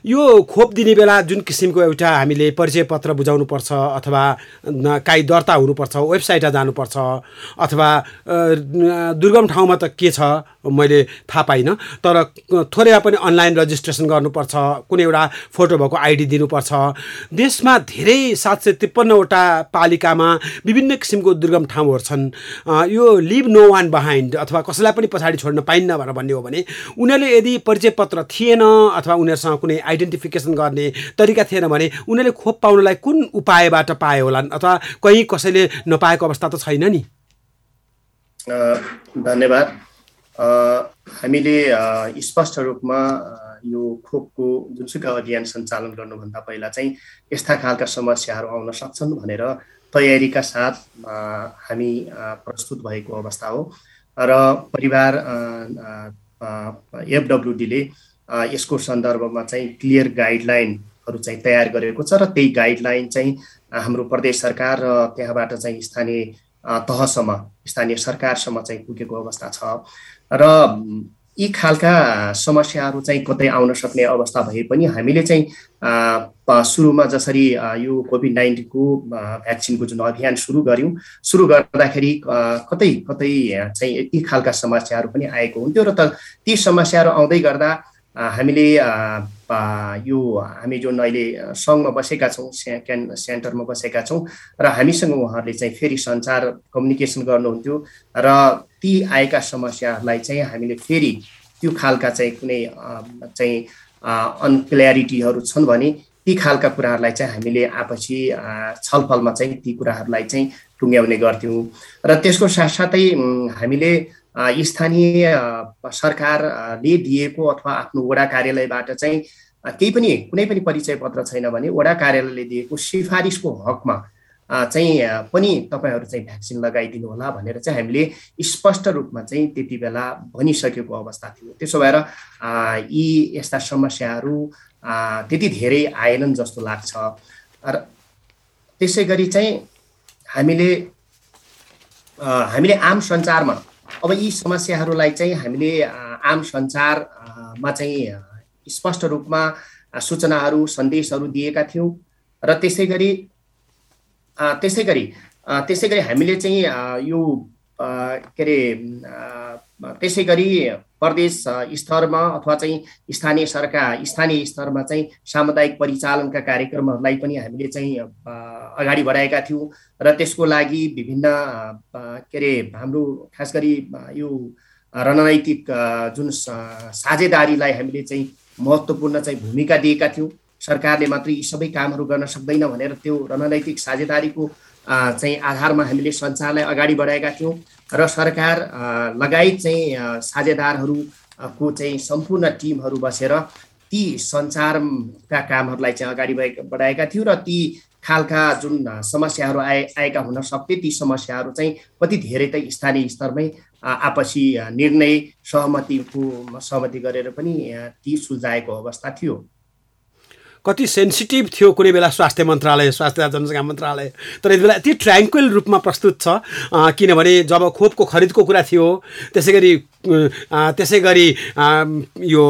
C: यो खोप दिने बेला जुन किसिमको एउटा हामीले परिचय पत्र बुझाउनुपर्छ अथवा काहीँ दर्ता हुनुपर्छ वेबसाइटमा जानुपर्छ अथवा दुर्गम ठाउँमा त के छ मैले थाहा पाइनँ तर थोरै पनि अनलाइन रजिस्ट्रेसन गर्नुपर्छ कुनै एउटा फोटो भएको आइडी दिनुपर्छ। देशमा धेरै सात सय त्रिपन्नवटा पालिकामा विभिन्न किसिमको दुर्गम ठाउँहरू छन्। यो लिभ नो वान बिहाइन्ड अथवा कसैलाई पनि पछाडि छोड्न पाइन्न भनेर भन्ने हो भने उनीहरूले यदि परिचय पत्र थिएन अथवा उनीहरूसँग कुनै आइडेन्टिफिकेसन गर्ने तरिका थिएन भने उनीहरूले खोप पाउनलाई कुन उपायबाट पाए होलान् अथवा कहीँ कसैले नपाएको अवस्था त छैन नि?
E: धन्यवाद। हामीले स्पष्ट रूपमा यो खोपको जुनसुकै अभियान सञ्चालन गर्नुभन्दा पहिला चाहिँ यस्ता खालका समस्याहरू आउन सक्छन् भनेर तयारीका साथ हामी प्रस्तुत भएको अवस्था हो। र परिवार एफडब्लुडीले यसको सन्दर्भमा चाहिँ क्लियर गाइडलाइनहरू चाहिँ तयार गरेको छ र त्यही गाइडलाइन चाहिँ हाम्रो प्रदेश सरकार र त्यहाँबाट चाहिँ स्थानीय तहसम्म स्थानीय सरकारसम्म चाहिँ पुगेको अवस्था छ। र यी खालका समस्याहरू चाहिँ कतै आउन सक्ने अवस्था भए पनि हामीले चाहिँ सुरुमा जसरी यो कोभिड नाइन्टिनको भ्याक्सिनको जुन अभियान सुरु गऱ्यौँ सुरु गर्दाखेरि कतै कतै चाहिँ यी खालका समस्याहरू पनि आएको हुन्थ्यो र त ती समस्याहरू आउँदै गर्दा हामीले यो हामी जुन अहिले सङ्घमा बसेका छौँ क्यान सेन्टरमा बसेका छौँ र हामीसँग उहाँहरूले चाहिँ फेरि सञ्चार कम्युनिकेसन गर्नुहुन्थ्यो र ती आएका समस्याहरूलाई चाहिँ हामीले फेरि त्यो खालका चाहिँ कुनै चाहिँ अनक्ल्यारिटीहरू छन् भने ती खालका कुराहरूलाई चाहिँ हामीले आपसी छलफलमा चाहिँ ती कुराहरूलाई चाहिँ टुङ्ग्याउने गर्थ्यौँ। र त्यसको साथसाथै हामीले स्थानीय सरकारले दिएको अथवा आफ्नो वडा कार्यालयबाट चाहिँ केही पनि कुनै पनि परिचय पत्र छैन भने वडा कार्यालयले दिएको सिफारिसको हकमा चाहिँ पनि तपाईँहरू चाहिँ भ्याक्सिन लगाइदिनु होला भनेर चाहिँ हामीले स्पष्ट रूपमा चाहिँ त्यति बेला भनिसकेको अवस्था थियो। त्यसो भएर यी यस्ता समस्याहरू त्यति धेरै आएनन् जस्तो लाग्छ। र त्यसै गरी चाहिँ हामीले हामीले आम सञ्चारमा अब यी समस्याहरूलाई चाहिँ हामीले आम सञ्चारमा चाहिँ स्पष्ट रूपमा सूचनाहरू सन्देशहरू दिएका थियौँ। र त्यसै गरी त्यसै गरी त्यसै गरी हामीले चाहिँ यो के अरे त्यसै गरी प्रदेश स्तरमा अथवा चाहिँ स्थानीय सरकार स्थानीय स्तरमा चाहिँ सामुदायिक परिचालनका कार्यक्रमहरूलाई पनि हामीले चाहिँ अगाडि बढाएका थियौँ र त्यसको लागि विभिन्न के अरे हाम्रो खास गरी यो रणनैतिक जुन साझेदारीलाई हामीले चाहिँ महत्त्वपूर्ण चाहिँ भूमिका दिएका थियौँ। सरकारले मात्रै यी सबै कामहरू गर्न सक्दैन भनेर त्यो रणनैतिक साझेदारीको चाहिँ आधारमा हामीले सञ्चारलाई अगाडि बढाएका थियौँ र सरकार लगायत चाहिँ साझेदारहरूको चाहिँ सम्पूर्ण टिमहरू बसेर ती सञ्चारका कामहरूलाई चाहिँ अगाडि बढाएका थियौँ र ती खालका जुन समस्याहरू आए आएका हुन सक्थे ती समस्याहरू चाहिँ कति धेरै त स्थानीय स्तरमै आपसी निर्णय सहमतिको सहमति गरेर पनि ती सुल्झाएको अवस्था थियो।
C: कति सेन्सिटिभ थियो कुनै बेला स्वास्थ्य मन्त्रालय स्वास्थ्य जनसङ्ख्या मन्त्रालय। तर यति बेला यति ट्र्याङ्क्वेल रूपमा प्रस्तुत छ किनभने जब खोपको खरिदको कुरा थियो त्यसै गरी त्यसै गरी यो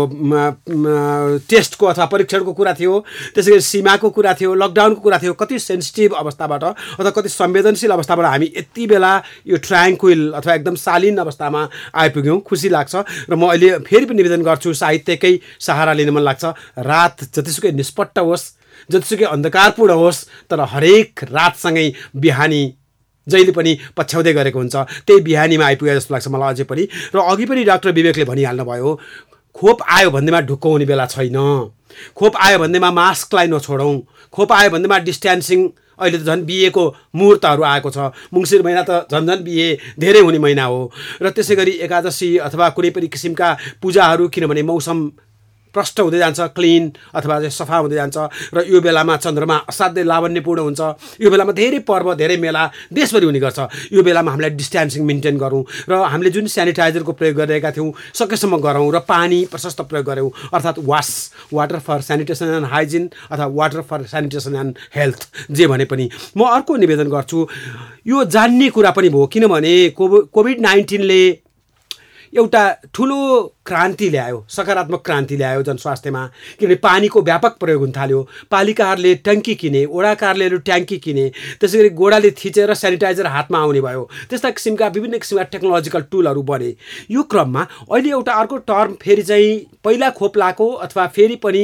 C: टेस्टको अथवा परीक्षणको कुरा थियो त्यसै गरी सीमाको कुरा थियो लकडाउनको कुरा थियो कति सेन्सिटिभ अवस्थाबाट अथवा कति संवेदनशील अवस्थाबाट हामी यति बेला यो ट्राङ्क्विल अथवा एकदम शालीन अवस्थामा आइपुग्यौँ। खुसी लाग्छ र म अहिले फेरि पनि निवेदन गर्छु साहित्यकै सहारा लिन मन लाग्छ। रात जतिसुकै निष्पट्ट होस् जतिसुकै अन्धकारपूर्ण होस् तर हरेक रातसँगै बिहानी जहिले पनि पछ्याउँदै गरेको हुन्छ। त्यही बिहानीमा आइपुगे जस्तो लाग्छ मलाई अझै पनि। र अघि पनि डाक्टर विवेकले भनिहाल्नु भयो खोप आयो भन्दैमा ढुक्क हुने बेला छैन। खोप आयो भन्दैमा मास्कलाई नछोडौँ। खोप आयो भन्दैमा डिस्टेन्सिङ अहिले त झन् बिहेको मुहुर्तहरू आएको छ। मुङ्सिर महिना त झन् झन् बिहे धेरै हुने महिना हो। र त्यसै गरी एकादशी अथवा कुनै पनि किसिमका पूजाहरू किनभने मौसम प्रष्ट हुँदै जान्छ क्लिन अथवा चाहिँ सफा हुँदै जान्छ र यो बेलामा चन्द्रमा असाध्यै लावण्यपूर्ण हुन्छ। यो बेलामा धेरै पर्व धेरै मेला देशभरि हुने गर्छ। यो बेलामा हामीलाई डिस्टेन्सिङ मेन्टेन गरौँ र हामीले जुन सेनिटाइजरको प्रयोग गरिरहेका थियौँ सकेसम्म गरौँ र पानी प्रशस्त प्रयोग गऱ्यौँ। अर्थात् वास water for sanitation and hygiene अथवा water for sanitation and health जे भने पनि। म अर्को निवेदन गर्छु यो जान्ने कुरा पनि भयो। किनभने कोभि कोभिड नाइन्टिनले एउटा ठुलो क्रान्ति ल्यायो सकारात्मक क्रान्ति ल्यायो जनस्वास्थ्यमा। किनभने पानीको व्यापक प्रयोग हुन थाल्यो। पालिकाहरूले ट्याङ्की किने वडाकारले ट्याङ्की किने त्यसै गरी गोडाले थिचेर सेनिटाइजर हातमा आउने भयो। त्यस्ता किसिमका विभिन्न किसिमका टेक्नोलोजिकल टुलहरू बने। यो क्रममा अहिले एउटा अर्को टर्म फेरि चाहिँ पहिला खोप लाएको अथवा फेरि पनि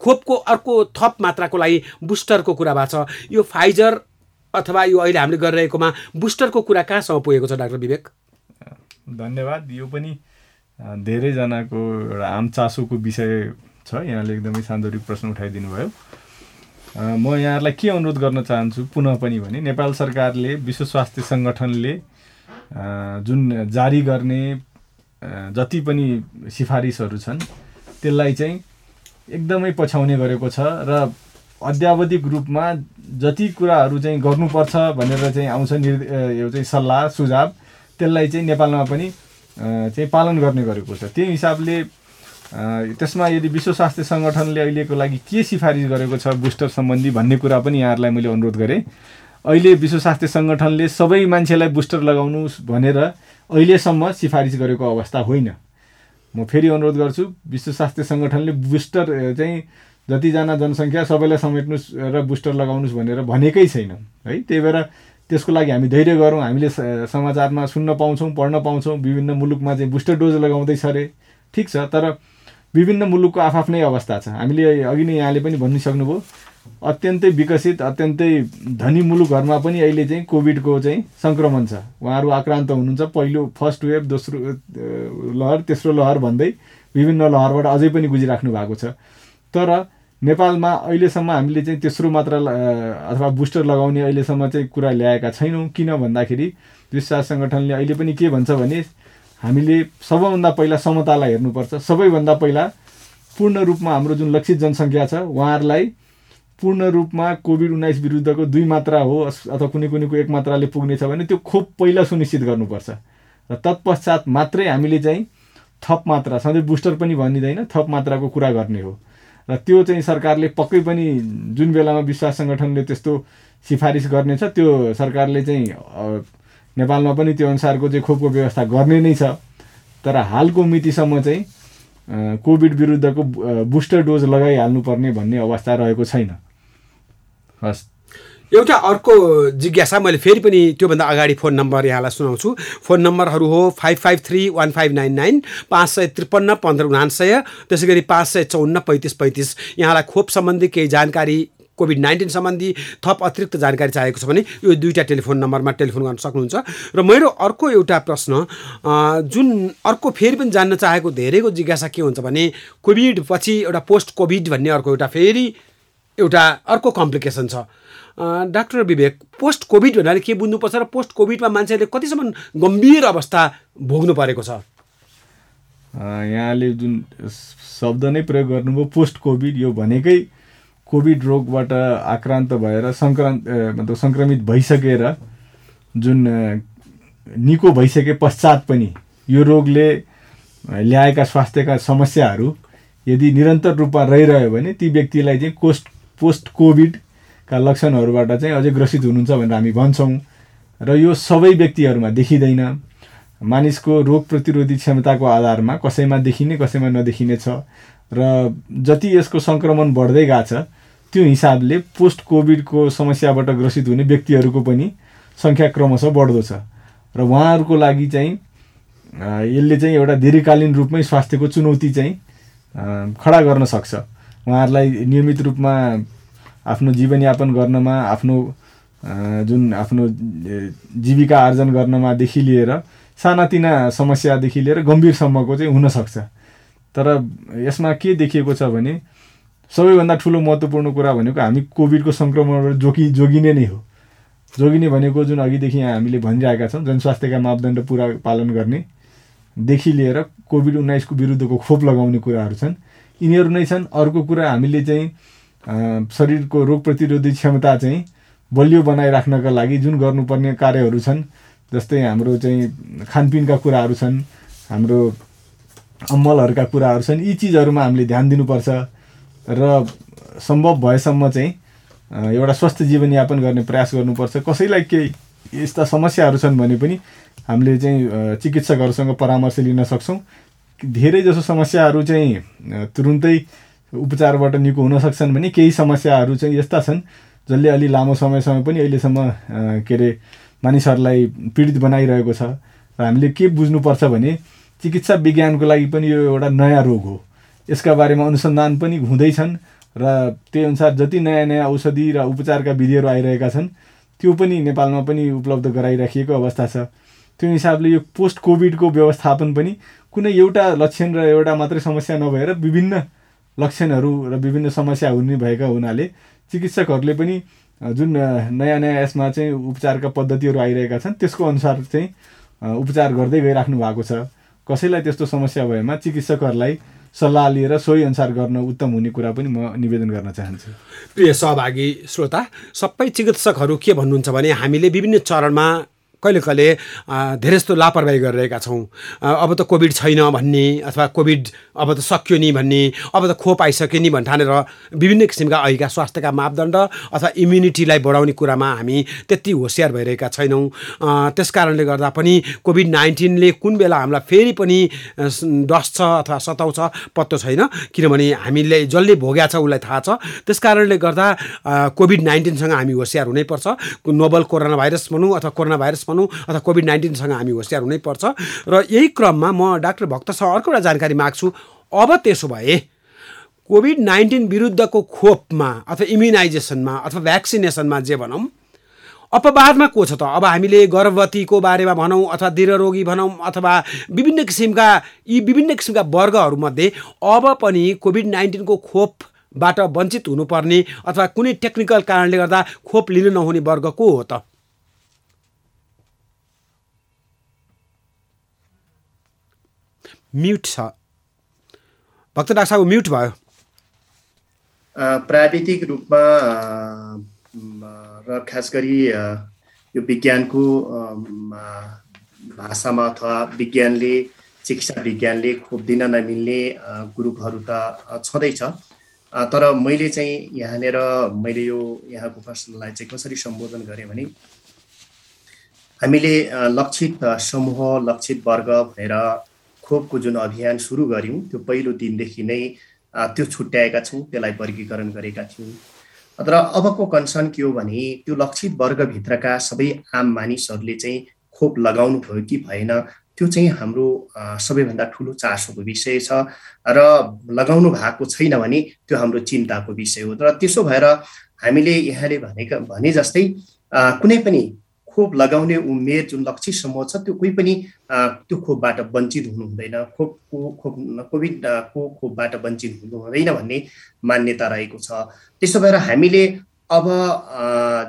C: खोपको अर्को थप मात्राको लागि बुस्टरको कुरा भएको छ। यो फाइजर अथवा यो अहिले हामीले गरिरहेकोमा बुस्टरको कुरा कहाँसम्म पुगेको छ डाक्टर विवेक?
D: धन्यवाद। यो पनि धेरैजनाको एउटा आम चासोको विषय छ। यहाँले एकदमै सान्दर्भिक प्रश्न उठाइदिनु भयो म यहाँहरूलाई के अनुरोध गर्न चाहन्छु पुनः पनि भने नेपाल सरकारले विश्व स्वास्थ्य सङ्गठनले जुन जारी गर्ने जति पनि सिफारिसहरू छन् त्यसलाई चाहिँ एकदमै पछ्याउने गरेको छ र अध्यावधिक रूपमा जति कुराहरू चाहिँ गर्नुपर्छ भनेर चाहिँ आउँछ निर् यो चाहिँ सल्लाह सुझाव त्यसलाई चाहिँ नेपालमा पनि चाहिँ पालन गर्ने गरेको छ। त्यही हिसाबले त्यसमा यदि विश्व स्वास्थ्य सङ्गठनले अहिलेको लागि के सिफारिस गरेको छ बुस्टर सम्बन्धी भन्ने कुरा पनि यहाँहरूलाई मैले अनुरोध गरेँ। अहिले विश्व स्वास्थ्य सङ्गठनले सबै मान्छेलाई बुस्टर लगाउनु भनेर अहिलेसम्म सिफारिस गरेको अवस्था होइन। म फेरि अनुरोध गर्छु विश्व स्वास्थ्य सङ्गठनले बुस्टर चाहिँ जतिजना जनसङ्ख्या सबैलाई समेट्नुहोस् र बुस्टर लगाउनुहोस् भनेर भनेकै छैन। है त्यही भएर त्यसको लागि हामी धैर्य गरौँ हामीले समाचारमा सुन्न पाउँछौँ पढ्न पाउँछौँ विभिन्न मुलुकमा चाहिँ बुस्टर डोज लगाउँदैछ अरे। ठिक छ तर विभिन्न मुलुकको आफ्नै अवस्था छ। हामीले अघि नै यहाँले पनि भनिसक्नुभयो अत्यन्तै विकसित अत्यन्तै धनी मुलुकहरूमा पनि अहिले चाहिँ कोभिडको चाहिँ सङ्क्रमण छ। उहाँहरू आक्रान्त हुनुहुन्छ। पहिलो फर्स्ट वेभ दोस्रो लहर तेस्रो लहर भन्दै विभिन्न लहरबाट अझै पनि गुजिराख्नु भएको छ। तर नेपालमा अहिलेसम्म हामीले चाहिँ तेस्रो मात्रा अथवा बुस्टर लगाउने अहिलेसम्म चाहिँ कुरा ल्याएका छैनौँ। किन भन्दाखेरि विश्व सङ्गठनले अहिले पनि के भन्छ भने हामीले सबैभन्दा पहिला समतालाई हेर्नुपर्छ। सबैभन्दा पहिला पूर्ण रूपमा हाम्रो जुन लक्षित जनसङ्ख्या छ उहाँहरूलाई पूर्ण रूपमा कोभिड उन्नाइस विरुद्धको दुई मात्रा हो अथवा कुनै कुनैको एक मात्राले पुग्नेछ भने त्यो खोप पहिला सुनिश्चित गर्नुपर्छ। र तत्पश्चात मात्रै हामीले चाहिँ थप मात्रा सधैँ बुस्टर पनि भनिँदैन थप मात्राको कुरा गर्ने हो। र त्यो चाहिँ सरकारले पक्कै पनि जुन बेलामा विश्वास सङ्गठनले त्यस्तो सिफारिस गर्नेछ त्यो सरकारले चाहिँ नेपालमा पनि त्यो अनुसारको चाहिँ खोपको व्यवस्था गर्ने नै छ। तर हालको मितिसम्म चाहिँ कोभिड विरुद्धको बुस्टर डोज लगाइहाल्नुपर्ने भन्ने अवस्था रहेको छैन।
C: हस्। एउटा अर्को जिज्ञासा मैले फेरि पनि त्योभन्दा अगाडि फोन नम्बर यहाँलाई सुनाउँछु। फोन नम्बरहरू हो five five three one five nine nine पाँच सय त्रिपन्न पन्ध्र उनान्सय त्यसै गरी पाँच सय चौन्न पैँतिस पैँतिस। यहाँलाई खोप सम्बन्धी केही जानकारी कोभिड नाइन्टिन सम्बन्धी थप अतिरिक्त जानकारी चाहिएको छ भने यो दुईवटा टेलिफोन नम्बरमा टेलिफोन गर्न सक्नुहुन्छ। र मेरो अर्को एउटा प्रश्न जुन अर्को फेरि पनि जान्न चाहेको धेरैको जिज्ञासा के हुन्छ भने कोभिड पछि एउटा पोस्ट कोभिड भन्ने अर्को एउटा फेरि एउटा अर्को कम्प्लिकेसन छ। डाक्टर विवेक पोस्ट कोभिड भन्नाले के बुझ्नुपर्छ र पोस्ट कोभिडमा मान्छेहरूले कतिसम्म गम्भीर अवस्था भोग्नु परेको छ?
D: यहाँले जुन शब्द नै प्रयोग गर्नुभयो पोस्ट कोभिड यो भनेकै कोभिड रोगबाट आक्रान्त भएर सङ्क्रान्त मतलब सङ्क्रमित भइसकेर जुन निको भइसके पश्चात पनि यो रोगले ल्याएका स्वास्थ्यका समस्याहरू यदि निरन्तर रूपमा रहिरह्यो भने ती व्यक्तिलाई चाहिँ कोस्ट पोस्ट कोभिडका लक्षणहरूबाट चाहिँ अझै ग्रसित हुनुहुन्छ भनेर हामी भन्छौँ। र यो सबै व्यक्तिहरूमा देखिँदैन। मानिसको रोग प्रतिरोधी क्षमताको आधारमा कसैमा देखिने कसैमा नदेखिने छ। र जति यसको सङ्क्रमण बढ्दै गएको छ त्यो हिसाबले पोस्ट कोभिडको समस्याबाट ग्रसित हुने व्यक्तिहरूको पनि सङ्ख्या क्रमशः बढ्दो छ। र उहाँहरूको लागि चाहिँ यसले चाहिँ एउटा दीर्घकालीन रूपमै स्वास्थ्यको चुनौती चाहिँ खडा गर्न सक्छ। उहाँहरूलाई नियमित रूपमा आफ्नो जीवनयापन गर्नमा आफ्नो जुन आफ्नो जीविका आर्जन गर्नमादेखि लिएर सानातिना समस्यादेखि लिएर गम्भीरसम्मको चाहिँ हुनसक्छ। तर यसमा के देखिएको छ भने सबैभन्दा ठुलो महत्त्वपूर्ण कुरा भनेको हामी कोभिडको सङ्क्रमणबाट जोगि जोगिने नै हो। जोगिने भनेको जुन अघिदेखि यहाँ हामीले भनिरहेका छौँ जनस्वास्थ्यका मापदण्ड पुरा पालन गर्नेदेखि लिएर कोभिड उन्नाइसको विरुद्धको खोप लगाउने कुराहरू छन्। यिनीहरू नै छन्। अर्को कुरा हामीले चाहिँ शरीरको रोग प्रतिरोधी क्षमता चाहिँ बलियो बनाइराख्नका लागि जुन गर्नुपर्ने कार्यहरू छन् जस्तै हाम्रो चाहिँ खानपिनका कुराहरू छन् हाम्रो अम्मलहरूका कुराहरू छन् यी चिजहरूमा हामीले ध्यान दिनुपर्छ र सम्भव भएसम्म चाहिँ एउटा स्वस्थ जीवनयापन गर्ने प्रयास गर्नुपर्छ। कसैलाई केही यस्ता समस्याहरू छन् भने पनि हामीले चाहिँ चिकित्सकहरूसँग परामर्श लिन सक्छौँ। धेरै जसो समस्याहरू चाहिँ तुरुन्तै उपचारबाट निको हुन सक्छन् भने केही समस्याहरू चाहिँ यस्ता छन् जसले अलि लामो समयसम्म पनि अहिलेसम्म के अरे मानिसहरूलाई पीडित बनाइरहेको छ। र हामीले के बुझ्नुपर्छ भने चिकित्सा विज्ञानको लागि पनि यो एउटा नयाँ रोग हो। यसका बारेमा अनुसन्धान पनि हुँदैछन् र त्यही अनुसार जति नयाँ नयाँ औषधि र उपचारका विधिहरू आइरहेका छन् त्यो पनि नेपालमा पनि उपलब्ध गराइराखिएको अवस्था छ। त्यो हिसाबले यो पोस्ट कोभिडको व्यवस्थापन पनि कुनै एउटा लक्षण र एउटा मात्रै समस्या नभएर विभिन्न लक्षणहरू र विभिन्न समस्या हुने भएका हुनाले चिकित्सकहरूले पनि जुन नयाँ नयाँ यसमा चाहिँ उपचारका पद्धतिहरू आइरहेका छन् त्यसको अनुसार चाहिँ उपचार गर्दै गइराख्नु भएको छ। कसैलाई त्यस्तो समस्या भएमा चिकित्सकहरूलाई सल्लाह लिएर सोही अनुसार गर्न उत्तम हुने कुरा पनि म निवेदन गर्न चाहन्छु।
C: प्रिय सहभागी श्रोता सबै चिकित्सकहरू के भन्नुहुन्छ भने हामीले विभिन्न चरणमा कहिले कहिले धेरै जस्तो लापरवाही गरिरहेका छौँ। अब त कोभिड छैन भन्ने अथवा कोभिड अब त सक्यो नि भन्ने अब त खोप आइसक्यो नि ठानेर विभिन्न किसिमका अहिलेका स्वास्थ्यका मापदण्ड अथवा इम्युनिटीलाई बढाउने कुरामा हामी त्यति होसियार भइरहेका छैनौँ। त्यस कारणले गर्दा पनि कोभिड नाइन्टिनले कुन बेला हामीलाई फेरि पनि डस्छ अथवा सताउँछ पत्तो छैन किनभने हामीले जसले भोग्या छ उसलाई थाहा छ। त्यस कारणले गर्दा कोभिड नाइन्टिनसँग हामी होसियार हुनैपर्छ। नोबल कोरोना भाइरस भनौँ अथवा कोरोना भाइरस भनौँ अथवा कोभिड नाइन्टिनसँग हामी होसियार हुनैपर्छ र यही क्रममा म डाक्टर भक्तसँग अर्को एउटा जानकारी माग्छु। अब त्यसो भए कोभिड नाइन्टिन विरुद्धको खोपमा अथवा इम्युनाइजेसनमा अथवा भ्याक्सिनेसनमा जे भनौँ अपवादमा को छ त? अब हामीले गर्भवतीको बारेमा भनौँ अथवा दृढरोगी भनौँ अथवा विभिन्न किसिमका यी विभिन्न किसिमका वर्गहरूमध्ये अब पनि कोभिड नाइन्टिनको खोपबाट वञ्चित हुनुपर्ने अथवा कुनै टेक्निकल कारणले गर्दा खोप लिनु नहुने वर्ग को हो त? म्युट छ भक्त डाक्टर म्युट भयो
E: प्राविधिक रूपमा र खास गरी यो विज्ञानको भाषामा अथवा विज्ञानले चिकित्सा विज्ञानले खोप दिन नमिल्ने ग्रुपहरू त छँदैछ तर मैले चाहिँ यहाँनिर मैले यो यहाँको प्रश्नलाई चाहिँ कसरी सम्बोधन गरेँ भने हामीले लक्षित समूह लक्षित वर्ग भनेर खोपको जुन अभियान सुरु गऱ्यौँ त्यो पहिलो दिनदेखि नै त्यो छुट्याएका छौँ त्यसलाई वर्गीकरण गरेका थियौँ तर अबको कन्सर्न के हो भने त्यो लक्षित वर्गभित्रका सबै आम मानिसहरूले चाहिँ खोप लगाउनु भयो कि भएन त्यो चाहिँ हाम्रो सबैभन्दा ठुलो चासोको विषय छ। र लगाउनु भएको छैन भने त्यो हाम्रो चिन्ताको विषय हो। र त्यसो भएर हामीले यहाँले भनेका भने जस्तै कुनै पनि खोप लगाउने उमेर जुन लक्षित समूह छ त्यो कोही पनि त्यो खोपबाट वञ्चित हुनु हुँदैन खोपको खोप कोभिडको खोपबाट वञ्चित हुनु हुँदैन भन्ने मान्यता रहेको छ। त्यसो भएर हामीले अब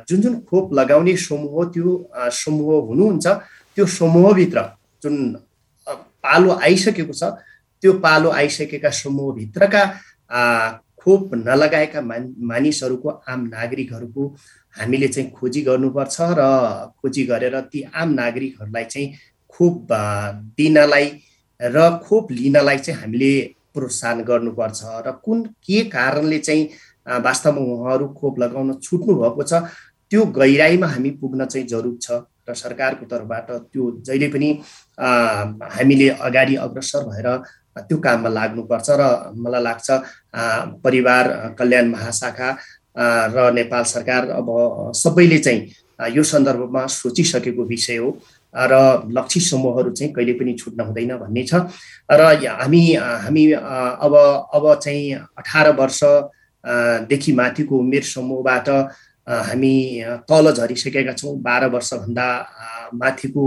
E: जुन जुन खोप लगाउने समूह त्यो समूह हुनुहुन्छ त्यो समूहभित्र जुन पालो आइसकेको छ त्यो पालो आइसकेका समूहभित्रका खोप नलगाएका मान मानिसहरूको आम नागरिकहरूको हामीले चाहिँ खोजी गर्नुपर्छ र खोजी गरेर ती आम नागरिकहरूलाई चाहिँ खोप दिनलाई र खोप लिनलाई चाहिँ हामीले प्रोत्साहन गर्नुपर्छ र कुन के कारणले चाहिँ वास्तवमा उहाँहरू खोप लगाउन छुट्नु भएको छ त्यो गहिराइमा हामी पुग्न चाहिँ जरुर छ र सरकारको तर्फबाट त्यो जहिले पनि हामीले अगाडि अग्रसर भएर त्यो काममा लाग्नुपर्छ र मलाई लाग्छ परिवार कल्याण महाशाखा र नेपाल सरकार अब सबैले चाहिँ यो सन्दर्भमा सोचिसकेको विषय हो। र लक्षित समूहहरू चाहिँ कहिले पनि छुट्न हुँदैन भन्ने छ। र हामी हामी अब अब चाहिँ अठार वर्षदेखि माथिको उमेर समूहबाट हामी तल झरिसकेका छौँ। बाह्र वर्षभन्दा माथिको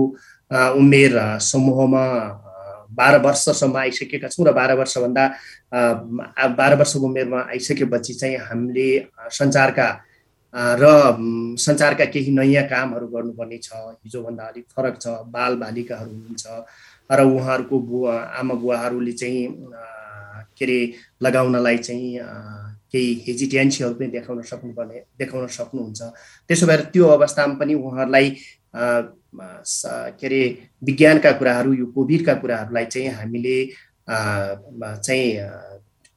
E: उमेर समूहमा बाह्र वर्षसम्म आइसकेका छौँ र बाह्र वर्षभन्दा बाह्र वर्षको उमेरमा आइसकेपछि चाहिँ हामीले सञ्चारका र सञ्चारका केही नयाँ कामहरू गर्नुपर्ने छ। हिजोभन्दा अलिक फरक छ। बाल बालिकाहरू हुनुहुन्छ र उहाँहरूको बुवा आमा बुवाहरूले चाहिँ के अरे लगाउनलाई चाहिँ केही हेजिटेन्सीहरू पनि देखाउन सक्नुपर्ने देखाउन सक्नुहुन्छ। त्यसो भएर त्यो अवस्थामा पनि उहाँहरूलाई के अरे विज्ञानका कुराहरू यो कोभिडका कुराहरूलाई चाहिँ हामीले चाहिँ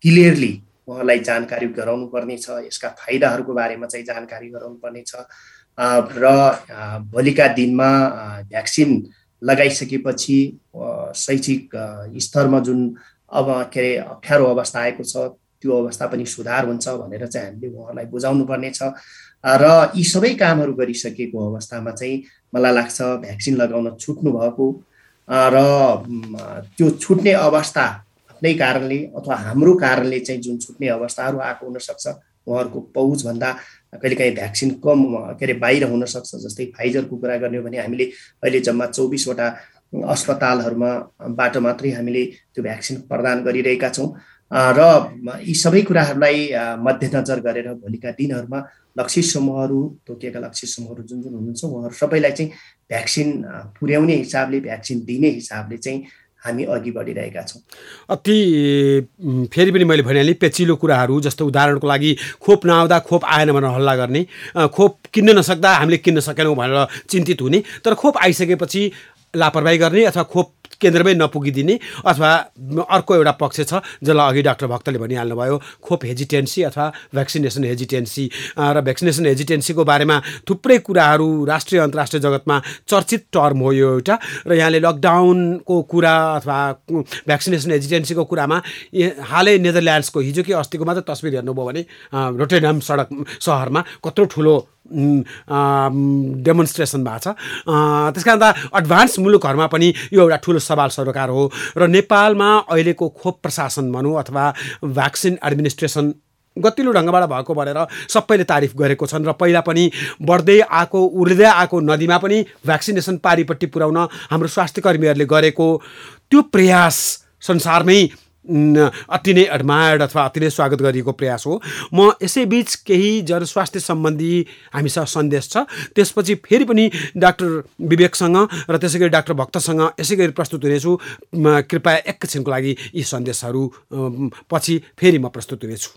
E: क्लियरली उहाँलाई जानकारी गराउनु पर्ने छ यसका फाइदाहरूको बारेमा चाहिँ जानकारी गराउनु पर्ने छ र भोलिका दिनमा भ्याक्सिन लगाइसकेपछि शैक्षिक स्तरमा जुन अब के अरे अप्ठ्यारो अवस्था आएको छ त्यो अवस्था पनि सुधार हुन्छ भनेर चाहिँ हामीले उहाँलाई बुझाउनु पर्ने छ र यी सबै कामहरू गरिसकेको अवस्थामा चाहिँ मलाई लाग्छ भ्याक्सिन लगाउन छुट्नु भएको। र त्यो छुट्ने अवस्था आफ्नै कारणले अथवा हाम्रो कारणले चाहिँ जुन छुट्ने अवस्थाहरू आएको हुनसक्छ उहाँहरूको पहुँचभन्दा कहिलेकाहीँ भ्याक्सिन कम के अरे बाहिर हुनसक्छ जस्तै फाइजरको कुरा गर्ने हो भने हामीले अहिले जम्मा चौबिसवटा अस्पतालहरूमा बाटो मात्रै हामीले त्यो भ्याक्सिन प्रदान गरिरहेका छौँ। र यी सबै कुराहरूलाई मध्यनजर गरेर भोलिका दिनहरूमा लक्षित समूहहरू तोकिएका लक्षित समूहहरू जुन जुन हुनुहुन्छ उहाँहरू सबैलाई चाहिँ भ्याक्सिन पुर्याउने हिसाबले भ्याक्सिन दिने हिसाबले चाहिँ हामी अघि बढिरहेका छौँ।
C: अति फेरि पनि मैले भनिहालेँ पेचिलो कुराहरू जस्तो उदाहरणको लागि खोप नआउँदा खोप आएन भनेर हल्ला गर्ने खोप किन्न नसक्दा हामीले किन्न सकेनौँ भनेर चिन्तित हुने तर खोप आइसकेपछि लापरवाही गर्ने अथवा खोप केन्द्रमै नपुगिदिने अथवा अर्को एउटा पक्ष छ जसलाई अघि डाक्टर भक्तले भनिहाल्नुभयो खोप हेजिटेन्सी अथवा भ्याक्सिनेसन हेजिटेन्सी। र भ्याक्सिनेसन हेजिटेन्सीको बारेमा थुप्रै कुराहरू राष्ट्रिय अन्तर्राष्ट्रिय जगतमा चर्चित टर्म हो यो एउटा। र यहाँले लकडाउनको कुरा अथवा भ्याक्सिनेसन हेजिटेन्सीको कुरामा हालै नेदरल्यान्ड्सको हिजो कि अस्तिको मात्र तस्विर हेर्नुभयो भने रोटेडाम सडक सहरमा कत्रो ठुलो डेमोन्स्ट्रेसन भएको छ। त्यस कारण त एडभान्स मुलुकहरूमा पनि यो एउटा ठुलो सवाल सरोकार हो र नेपालमा अहिलेको खोप प्रशासन भनौँ अथवा भ्याक्सिन एडमिनिस्ट्रेसन गतिलो ढङ्गबाट भएको भनेर सबैले तारिफ गरेको छन् र पहिला पनि बढ्दै आएको उर्दै आएको नदीमा पनि भ्याक्सिनेसन पारिपट्टि पुर्याउन हाम्रो स्वास्थ्य कर्मीहरूले गरेको त्यो प्रयास संसारमै अति नै एडमायर्ड अथवा अति नै स्वागत गरिएको प्रयास हो। म यसैबिच केही जनस्वास्थ्य सम्बन्धी हामीसँग सन्देश छ। त्यसपछि फेरि पनि डाक्टर विवेकसँग र त्यसै गरी डाक्टर भक्तसँग यसै गरी प्रस्तुत हुनेछु। कृपया एकछिनको लागि यी सन्देशहरू पछि फेरि म प्रस्तुत हुनेछु।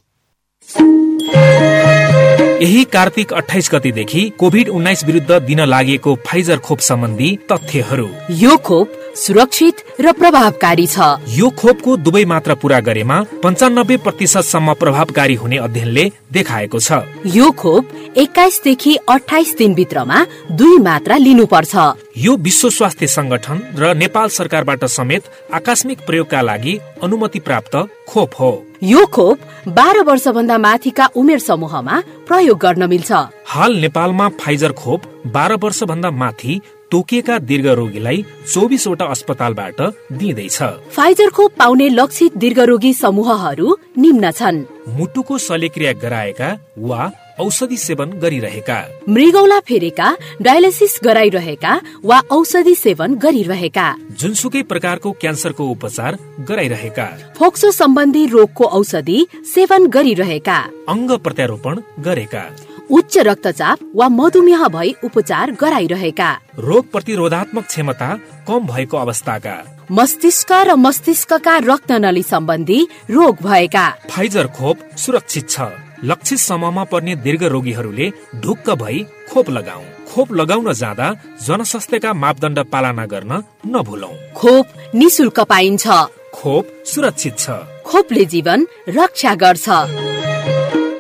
F: यही कार्तिक अठाइस गतिदेखि कोभिड उन्नाइस विरुद्ध दिन लागेको फाइजर खोप सम्बन्धी तथ्यहरू।
G: यो खोप सुरक्षित र प्रभावकारी छ।
F: यो खोपको दुवै मात्रा पूरा गरेमा पञ्चानब्बे प्रतिशतसम्म प्रभावकारी हुने अध्ययनले देखाएको छ।
G: यो खोप एक्काइसदेखि अठाइस दिनभित्रमा दुई मात्रा लिनुपर्छ।
F: यो विश्व स्वास्थ्य संगठन र नेपाल सरकारबाट समेत आकस्मिक प्रयोगका लागि अनुमति प्राप्त खोप हो।
G: यो खोप बाह्र वर्षभन्दा माथिका उमेर समूहमा प्रयोग गर्न मिल्छ।
F: हाल नेपालमा फाइजर खोप बाह्र वर्षभन्दा माथि तोकिएका दीर्घ रोगीलाई चौबिसवटा अस्पतालबाट दिइँदैछ।
G: फाइजर खोप पाउने लक्षित दीर्घरोगी समूहहरू निम्न छन्।
F: मुटुको शल्यक्रिया गराएका वा औषधि सेवन गरिरहेका।
G: मृगौला फेरेका डायलिसिस गराइरहेका वा औषधि सेवन गरिरहेका।
F: जुनसुकै प्रकारको क्यान्सरको उपचार गराइरहेका।
G: फोक्सो सम्बन्धी रोगको औषधि सेवन गरिरहेका।
F: अङ्ग प्रत्यारोपण गरेका।
G: उच्च रक्तचाप वा मधुमेह भई उपचार गराइरहेका।
F: रोग प्रतिरोधात्मक क्षमता कम भएको अवस्थाका।
G: मस्तिष्क र मस्तिष्कका रक्त नली सम्बन्धी रोग भएका।
F: फाइजर खोप सुरक्षित छ। लक्षित समूहमा पर्ने दीर्घ रोगीहरूले ढुक्क भई खोप लगाऊ खोप लगाउन जाँदा जनस्वास्थ्यका मापदण्ड पालना गर्न नभुलौ।
G: खोप निशुल्क पाइन्छ।
F: खोप सुरक्षित छ।
G: खोपले जीवन रक्षा गर्छ।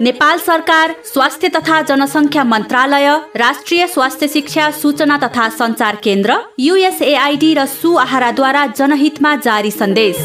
H: नेपाल सरकार स्वास्थ्य तथा जनसङ्ख्या मन्त्रालय राष्ट्रिय स्वास्थ्य शिक्षा सूचना तथा सञ्चार केन्द्र युएसएआइडी र सुआहाराद्वारा जनहितमा जारी सन्देश।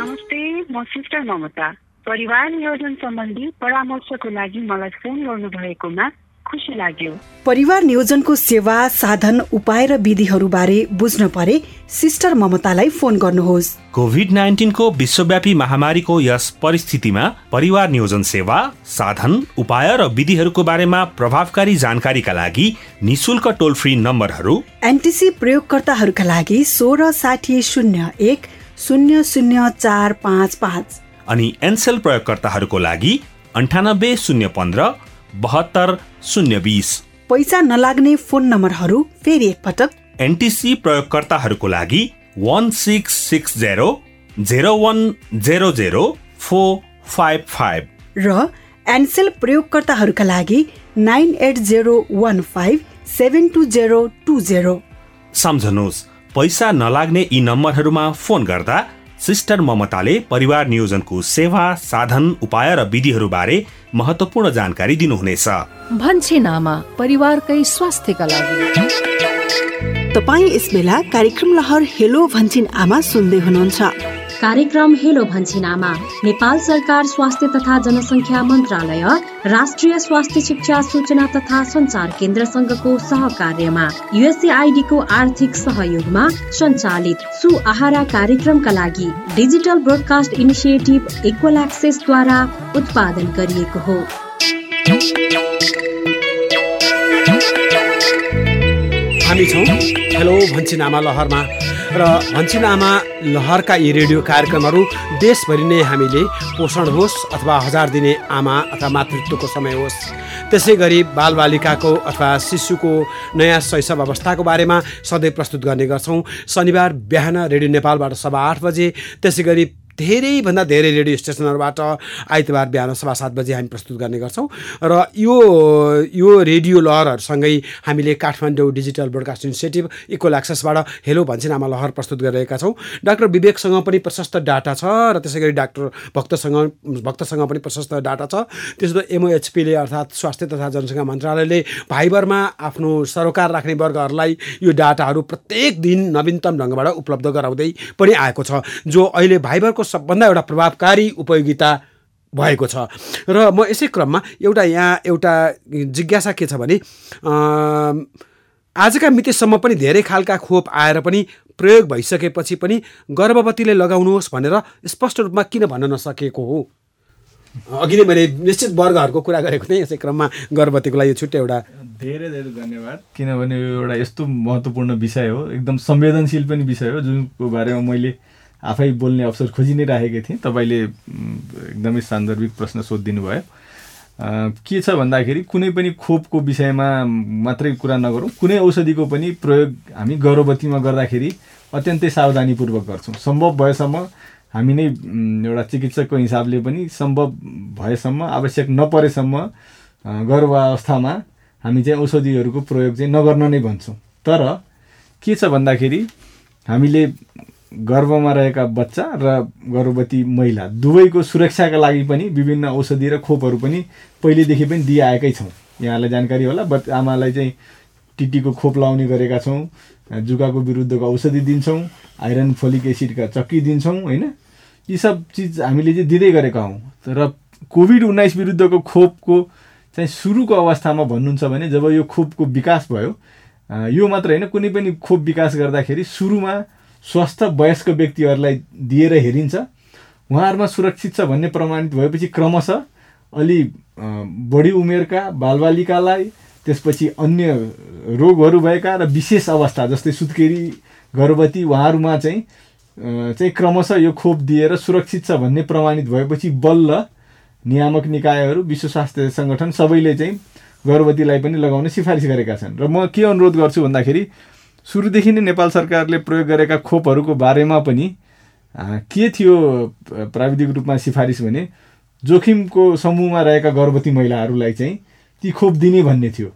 I: नमस्ते म सिस्टर ममता। परिवार नियोजन सम्बन्धी परामर्शको लागि मलाई फोन गर्नु भएकोमा खुसी लाग्यो।
A: परिवार नियोजनको सेवा साधन उपाय र विधिहरूबारे बुझ्न परे सिस्टर ममतालाई फोन गर्नुहोस्।
J: कोभिड नाइन्टिनको विश्वव्यापी महामारीको यस परिस्थितिमा परिवार नियोजन सेवा साधन उपाय र विधिहरूको बारेमा प्रभावकारी जानकारीका लागि निशुल्क टोल फ्री नम्बरहरू
A: एनटिसी प्रयोगकर्ताहरूका लागि सोह्र साठी शून्य एक शून्य शून्य चार पाँच पाँच।
J: अनि एनसेल प्रयोगकर्ताहरूको लागि अन्ठानब्बे शून्य पन्ध्र बहत्तर शून्य बिस।
A: पैसा नलाग्ने फोन नम्बरहरू फेरि एकपटक।
J: एनटिसी प्रयोगकर्ताहरूको लागि one six six zero zero one zero zero four five five.
A: र एनसेल प्रयोगकर्ताहरूका लागि nine eight zero one five seven two zero two zero.
J: सम्झनुहोस् पैसा नलाग्ने यी नम्बरहरूमा फोन गर्दा सिस्टर ममताले परिवार नियोजनको सेवा साधन उपाय र विधिहरूबारे महत्वपूर्ण जानकारी दिनुहुनेछ।
K: भन्छे नामा परिवारकै स्वास्थ्यका लागि।
A: तपाईँ यस बेला कार्यक्रम लहर हेलो भन्छिन आमा सुन्दै हुनुहुन्छ।
B: कार्यक्रम हेलो भन्छिनामा नेपाल सरकार स्वास्थ्य तथा जनसङ्ख्या मन्त्रालय राष्ट्रिय स्वास्थ्य शिक्षा सूचना तथा सञ्चार केन्द्रसँगको सहकार्यमा युएसएआइडीको आर्थिक सहयोगमा सञ्चालित सुआहारा कार्यक्रमका लागि डिजिटल ब्रोडकास्ट इनिसिएटिभ इक्वल एक्सेसद्वारा उत्पादन गरिएको हो।
C: हामी छौँ। हेलो भन्छिनामा लहरमा। र भन्छिनामा लहरका यी रेडियो कार्यक्रमहरू देशभरि नै हामीले पोषण होस् अथवा हजार दिने आमा अथवा मातृत्वको समय होस्। त्यसै गरी बालबालिकाको अथवा शिशुको नयाँ शैशव अवस्थाको बारेमा सधैँ प्रस्तुत गर्ने गर्छौँ। शनिबार बिहान रेडियो नेपालबाट सभा आठ बजे। त्यसै गरी धेरैभन्दा धेरै रेडियो स्टेसनहरूबाट आइतबार बिहान सभा सात बजी हामी प्रस्तुत गर्ने गर्छौँ। र यो यो रेडियो लहरहरूसँगै हामीले Kathmandu digital broadcast initiative equal एक्सेसबाट hello भन्छिनामा लहर प्रस्तुत गरिरहेका छौँ। डाक्टर विवेकसँग पनि प्रशस्त डाटा छ र त्यसै गरी डाक्टर भक्तसँग भक्तसँग पनि प्रशस्त डाटा छ। त्यसो एमओएचपीले अर्थात् स्वास्थ्य तथा जनसङ्ख्या मन्त्रालयले भाइबरमा आफ्नो सरोकार राख्ने वर्गहरूलाई यो डाटाहरू प्रत्येक दिन नवीनतम ढङ्गबाट उपलब्ध गराउँदै पनि आएको छ। जो अहिले भाइबरको सबभन्दा एउटा प्रभावकारी उपयोगिता भएको छ। र म यसै क्रममा एउटा यहाँ एउटा जिज्ञासा के छ भने आजका मितिसम्म पनि धेरै खालका खोप आएर पनि प्रयोग भइसकेपछि पनि गर्भवतीले लगाउनुहोस् भनेर स्पष्ट रूपमा किन भन्न नसकेको हो? अघि नै मैले निश्चित वर्गहरूको कुरा गरेको थिएँ यसै क्रममा गर्भवतीको लागि छुट्टै एउटा
D: धेरै धेरै धन्यवाद। किनभने यो एउटा यस्तो महत्त्वपूर्ण विषय हो एकदम संवेदनशील पनि विषय हो जुनको बारेमा मैले आफै बोल्ने अवसर खोजि नै राखेको थिएँ तपाईँले एकदमै सान्दर्भिक प्रश्न सोधिदिनु भयो के छ भन्दाखेरि कुनै पनि खोपको विषयमा मात्रै कुरा नगरौँ। कुनै औषधिको पनि प्रयोग हामी गर्भवतीमा गर्दाखेरि अत्यन्तै सावधानीपूर्वक गर्छौँ। सम्भव भएसम्म हामी नै एउटा चिकित्सकको हिसाबले पनि सम्भव भएसम्म आवश्यक नपरेसम्म गर्भावस्थामा हामी चाहिँ औषधिहरूको प्रयोग चाहिँ नगर्न नै भन्छौँ। तर के छ भन्दाखेरि हामीले गर्भमा रहेका बच्चा र गर्भवती महिला दुवैको सुरक्षाका लागि पनि विभिन्न औषधि र खोपहरू पनि पहिलेदेखि पनि दिइआएकै छौँ। यहाँलाई जानकारी होला बट आमालाई चाहिँ टिटीको खोप लाउने गरेका छौँ जुकाको विरुद्धको औषधि दिन्छौँ आइरन फोलिक एसिडका चक्की दिन्छौँ होइन? यी सब चिज हामीले चाहिँ दिँदै गरेका हौँ। र कोभिड उन्नाइस विरुद्धको खोपको चाहिँ सुरुको अवस्थामा भन्नुहुन्छ भने जब यो खोपको विकास भयो यो मात्र होइन कुनै पनि खोप विकास गर्दाखेरि सुरुमा स्वस्थ वयस्क व्यक्तिहरूलाई दिएर हेरिन्छ। उहाँहरूमा सुरक्षित छ भन्ने प्रमाणित भएपछि क्रमशः अलि बढी उमेरका बालबालिकालाई त्यसपछि अन्य रोगहरू भएका र विशेष अवस्था जस्तै सुत्केरी गर्भवती उहाँहरूमा चाहिँ चाहिँ क्रमशः यो खोप दिएर सुरक्षित छ भन्ने प्रमाणित भएपछि बल्ल नियामक निकायहरू विश्व स्वास्थ्य सङ्गठन सबैले चाहिँ गर्भवतीलाई पनि लगाउने सिफारिस गरेका छन्। र म के अनुरोध गर्छु भन्दाखेरि सुरुदेखि नै नेपाल सरकारले प्रयोग गरेका खोपहरूको बारेमा पनि के थियो प्राविधिक रूपमा सिफारिस भने जोखिमको समूहमा रहेका गर्भवती महिलाहरूलाई चाहिँ ती खोप दिने भन्ने थियो।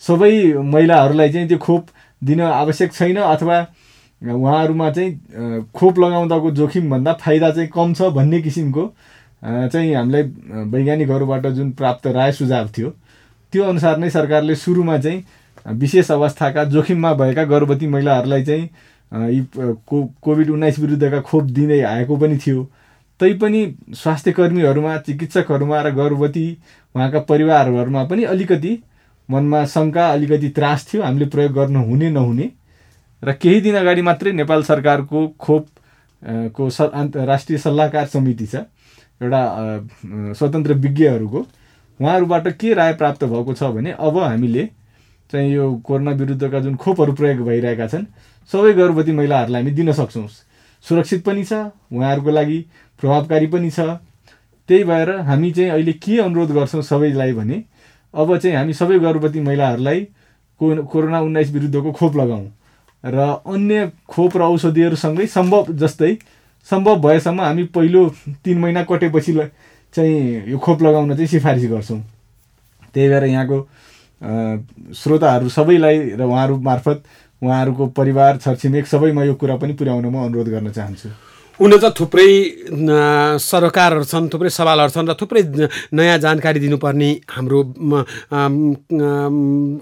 D: सबै महिलाहरूलाई चाहिँ त्यो खोप दिन आवश्यक छैन अथवा उहाँहरूमा चाहिँ खोप लगाउँदाको जोखिमभन्दा फाइदा चाहिँ कम छ भन्ने किसिमको चाहिँ हामीलाई वैज्ञानिकहरूबाट जुन प्राप्त राय सुझाव थियो त्यो अनुसार नै सरकारले सुरुमा चाहिँ विशेष अवस्थाका जोखिममा भएका गर्भवती महिलाहरूलाई चाहिँ यी को कोभिड उन्नाइस विरुद्धका खोप दिँदै आएको पनि थियो। तैपनि स्वास्थ्य कर्मीहरूमा चिकित्सकहरूमा र गर्भवती उहाँका परिवारहरूमा पनि अलिकति मनमा शङ्का अलिकति त्रास थियो। हामीले प्रयोग गर्नु हुने नहुने। र केही दिन अगाडि मात्रै नेपाल सरकारको खोप को स राष्ट्रिय सल्लाहकार समिति छ एउटा स्वतन्त्र विज्ञहरूको उहाँहरूबाट के राय प्राप्त भएको छ भने अब हामीले चाहिँ यो कोरोना विरुद्धका जुन खोपहरू प्रयोग भइरहेका छन् सबै गर्भवती महिलाहरूलाई हामी दिन सक्छौँ। सुरक्षित पनि छ उहाँहरूको लागि प्रभावकारी पनि छ। त्यही भएर हामी चाहिँ अहिले के अनुरोध गर्छौँ सबैलाई भने अब चाहिँ हामी सबै गर्भवती महिलाहरूलाई को कोरोना उन्नाइस विरुद्धको खोप लगाउँ। र अन्य खोप र औषधिहरूसँगै सम्भव जस्तै सम्भव भएसम्म हामी पहिलो तिन महिना कटेपछि चाहिँ यो खोप लगाउन चाहिँ सिफारिस गर्छौँ। त्यही भएर यहाँको श्रोताहरू सबैलाई र उहाँहरू मार्फत उहाँहरूको परिवार छरछिमेक सबैमा यो कुरा पनि पुर्याउन म अनुरोध गर्न चाहन्छु।
C: हुन त थुप्रै सरकारहरू छन् थुप्रै सवालहरू छन् र थुप्रै नयाँ जानकारी दिनुपर्ने हाम्रो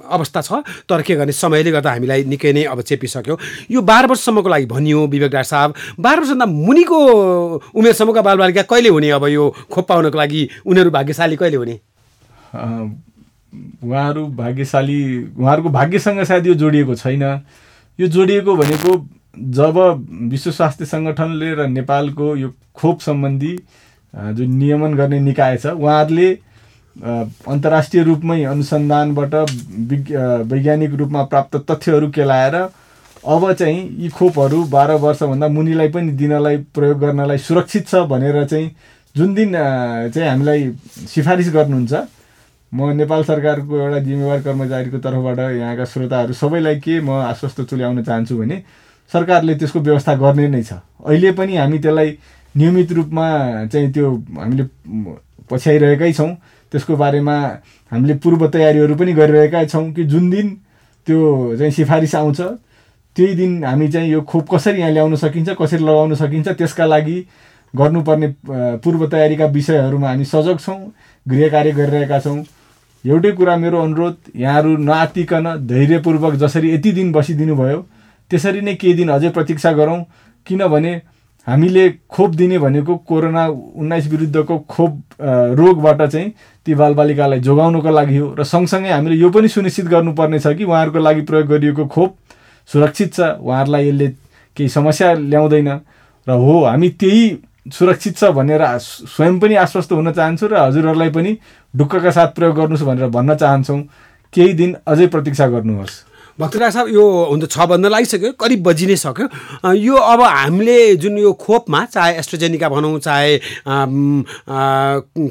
C: अवस्था छ। तर के गर्ने समयले गर्दा हामीलाई निकै नै अब चेपिसक्यो। यो बाह्र वर्षसम्मको लागि भनियो विवेक डाक्टर साहब बाह्र वर्षभन्दा मुनिको उमेरसम्मका बालबालिका कहिले हुने? अब यो खोप पाउनको लागि उनीहरू भाग्यशाली कहिले हुने?
D: उहाँहरू भाग्यशाली उहाँहरूको भाग्यसँग सायद यो जोडिएको छैन। यो जोडिएको भनेको जब विश्व स्वास्थ्य सङ्गठनले र नेपालको यो खोप सम्बन्धी जुन नियमन गर्ने निकाय छ उहाँहरूले अन्तर्राष्ट्रिय रूपमै अनुसन्धानबाट वैज्ञानिक रूपमा प्राप्त तथ्यहरू केलाएर अब चाहिँ यी खोपहरू बाह्र वर्षभन्दा मुनिलाई पनि दिनलाई प्रयोग गर्नलाई सुरक्षित छ भनेर चाहिँ जुन दिन चाहिँ हामीलाई सिफारिस गर्नुहुन्छ म नेपाल सरकारको एउटा जिम्मेवार कर्मचारीको तर्फबाट यहाँका श्रोताहरू सबैलाई के म आश्वस्त तुल्याउन चाहन्छु भने सरकारले त्यसको व्यवस्था गर्ने नै छ। अहिले पनि हामी त्यसलाई नियमित रूपमा चाहिँ त्यो हामीले पछ्याइरहेकै छौँ। त्यसको बारेमा हामीले पूर्व तयारीहरू पनि गरिरहेका छौँ कि जुन दिन त्यो चाहिँ सिफारिस आउँछ त्यही दिन हामी चाहिँ यो खोप कसरी यहाँ ल्याउन सकिन्छ कसरी लगाउन सकिन्छ त्यसका लागि गर्नुपर्ने पूर्व तयारीका विषयहरूमा हामी सजग छौँ गृह कार्य गरिरहेका छौँ। एउटै कुरा मेरो अनुरोध यहाँहरू नआत्तिकन धैर्यपूर्वक जसरी यति दिन बसिदिनु भयो त्यसरी नै केही दिन अझै प्रतीक्षा गरौँ किनभने हामीले खोप दिने भनेको कोरोना उन्नाइस विरुद्धको खोप रोगबाट चाहिँ ती बालबालिकालाई जोगाउनुको लागि हो। र सँगसँगै हामीले यो पनि सुनिश्चित गर्नुपर्ने छ कि उहाँहरूको लागि प्रयोग गरिएको खोप सुरक्षित छ उहाँहरूलाई यसले केही समस्या ल्याउँदैन। र हो हामी त्यही सुरक्षित छ भनेर स्वयं पनि आश्वस्त हुन चाहन्छु र हजुरहरूलाई पनि ढुक्कका साथ प्रयोग गर्नुहोस् भनेर भन्न चाहन्छौँ। केही दिन अझै प्रतीक्षा गर्नुहोस्।
C: भक्तराज साहब यो हुन्छ छ बज्न लागिसक्यो करिब बजी नै सक्यो। यो अब हामीले जुन यो खोपमा चाहे एस्ट्रोजेनिका भनौँ चाहे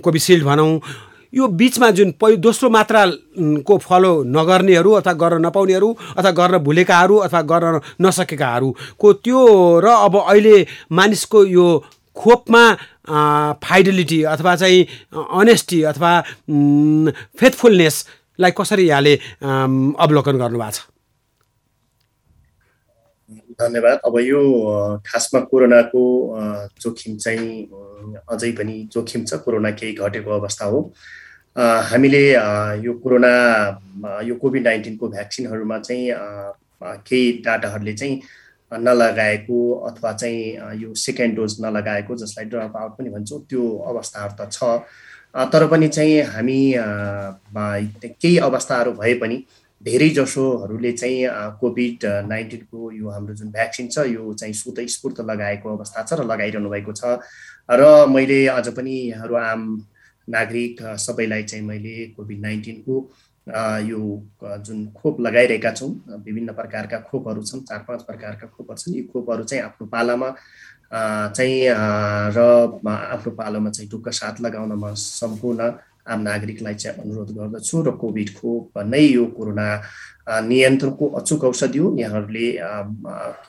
C: कोभिसिल्ड भनौँ यो बिचमा जुन पहि दोस्रो मात्राको फलो नगर्नेहरू अथवा गर्न नपाउनेहरू अथवा गर्न भुलेकाहरू अथवा गर्न नसकेकाहरूको त्यो र अब अहिले मानिसको यो खोपमा फाइडेलिटी अथवा चाहिँ अनेस्टी अथवा फेथफुलनेसलाई कसरी यहाँले अवलोकन गर्नुभएको छ?
E: धन्यवाद। अब यो खासमा कोरोनाको जोखिम चाहिँ अझै पनि जोखिम छ। कोरोना केही घटेको अवस्था हो। हामीले यो कोरोना यो कोभिड नाइन्टिनको भ्याक्सिनहरूमा चाहिँ केही डाटाहरूले चाहिँ नलगाएको अथवा चाहिँ यो सेकेन्ड डोज नलगाएको जसलाई ड्रप आउट पनि भन्छौँ त्यो अवस्थाहरू त छ। तर पनि चाहिँ हामी केही अवस्थाहरू भए पनि धेरै जसोहरूले चाहिँ कोभिड नाइन्टिनको यो हाम्रो जुन भ्याक्सिन छ यो चाहिँ सुत स्फूर्त लगाएको अवस्था छ र लगाइरहनु भएको छ। र मैले अझ पनि यहाँहरू आम नागरिक सबैलाई चाहिँ मैले कोभिड नाइन्टिनको यो जुन खोप लगाइरहेका छौँ विभिन्न प्रकारका खोपहरू छन् चार पाँच प्रकारका खोपहरू छन् यी खोपहरू चाहिँ आफ्नो पालामा चाहिँ र आफ्नो पालोमा चाहिँ ढुक्क साथ लगाउन म सम्पूर्ण आम नागरिकलाई चाहिँ अनुरोध गर्दछु र कोभिड खोप नै यो कोरोना नियन्त्रणको अचुक औषधि हो। यहाँहरूले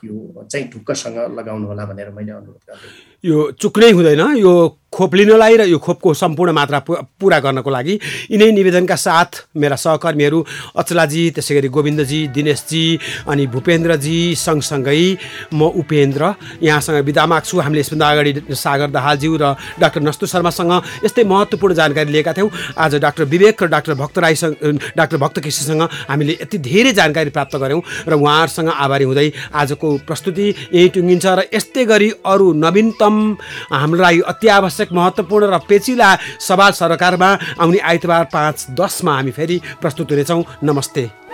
E: यो चाहिँ ढुक्कसँग लगाउनु होला भनेर मैले अनुरोध गर्छु
C: यो चुक्नै हुँदैन। यो खोप लिनलाई र यो खोपको सम्पूर्ण मात्रा पुरा गर्नको लागि यिनै निवेदनका साथ मेरा सहकर्मीहरू अचलाजी त्यसै गरी गोविन्दजी दिनेशजी अनि भूपेन्द्रजी सँगसँगै म उपेन्द्र यहाँसँग बिदा माग्छु। हामीले यसभन्दा अगाडि सागर दाहालज्यू र डाक्टर नस्तु शर्मासँग यस्तै महत्त्वपूर्ण जानकारी लिएका थियौँ। आज डाक्टर विवेक र डाक्टर भक्त राईसँग डाक्टर भक्त केसीसँग हामीले यति धेरै जानकारी प्राप्त गऱ्यौँ र उहाँहरूसँग आभारी हुँदै आजको प्रस्तुति यहीँ टुङ्गिन्छ र यस्तै गरी अरू नवीनतम हाम्रो लागि अति आवश्यक महत्त्वपूर्ण र पेचिला सवाल सरकारमा आउने आइतबार पाँच दसमा हामी फेरि प्रस्तुत हुनेछौँ। नमस्ते।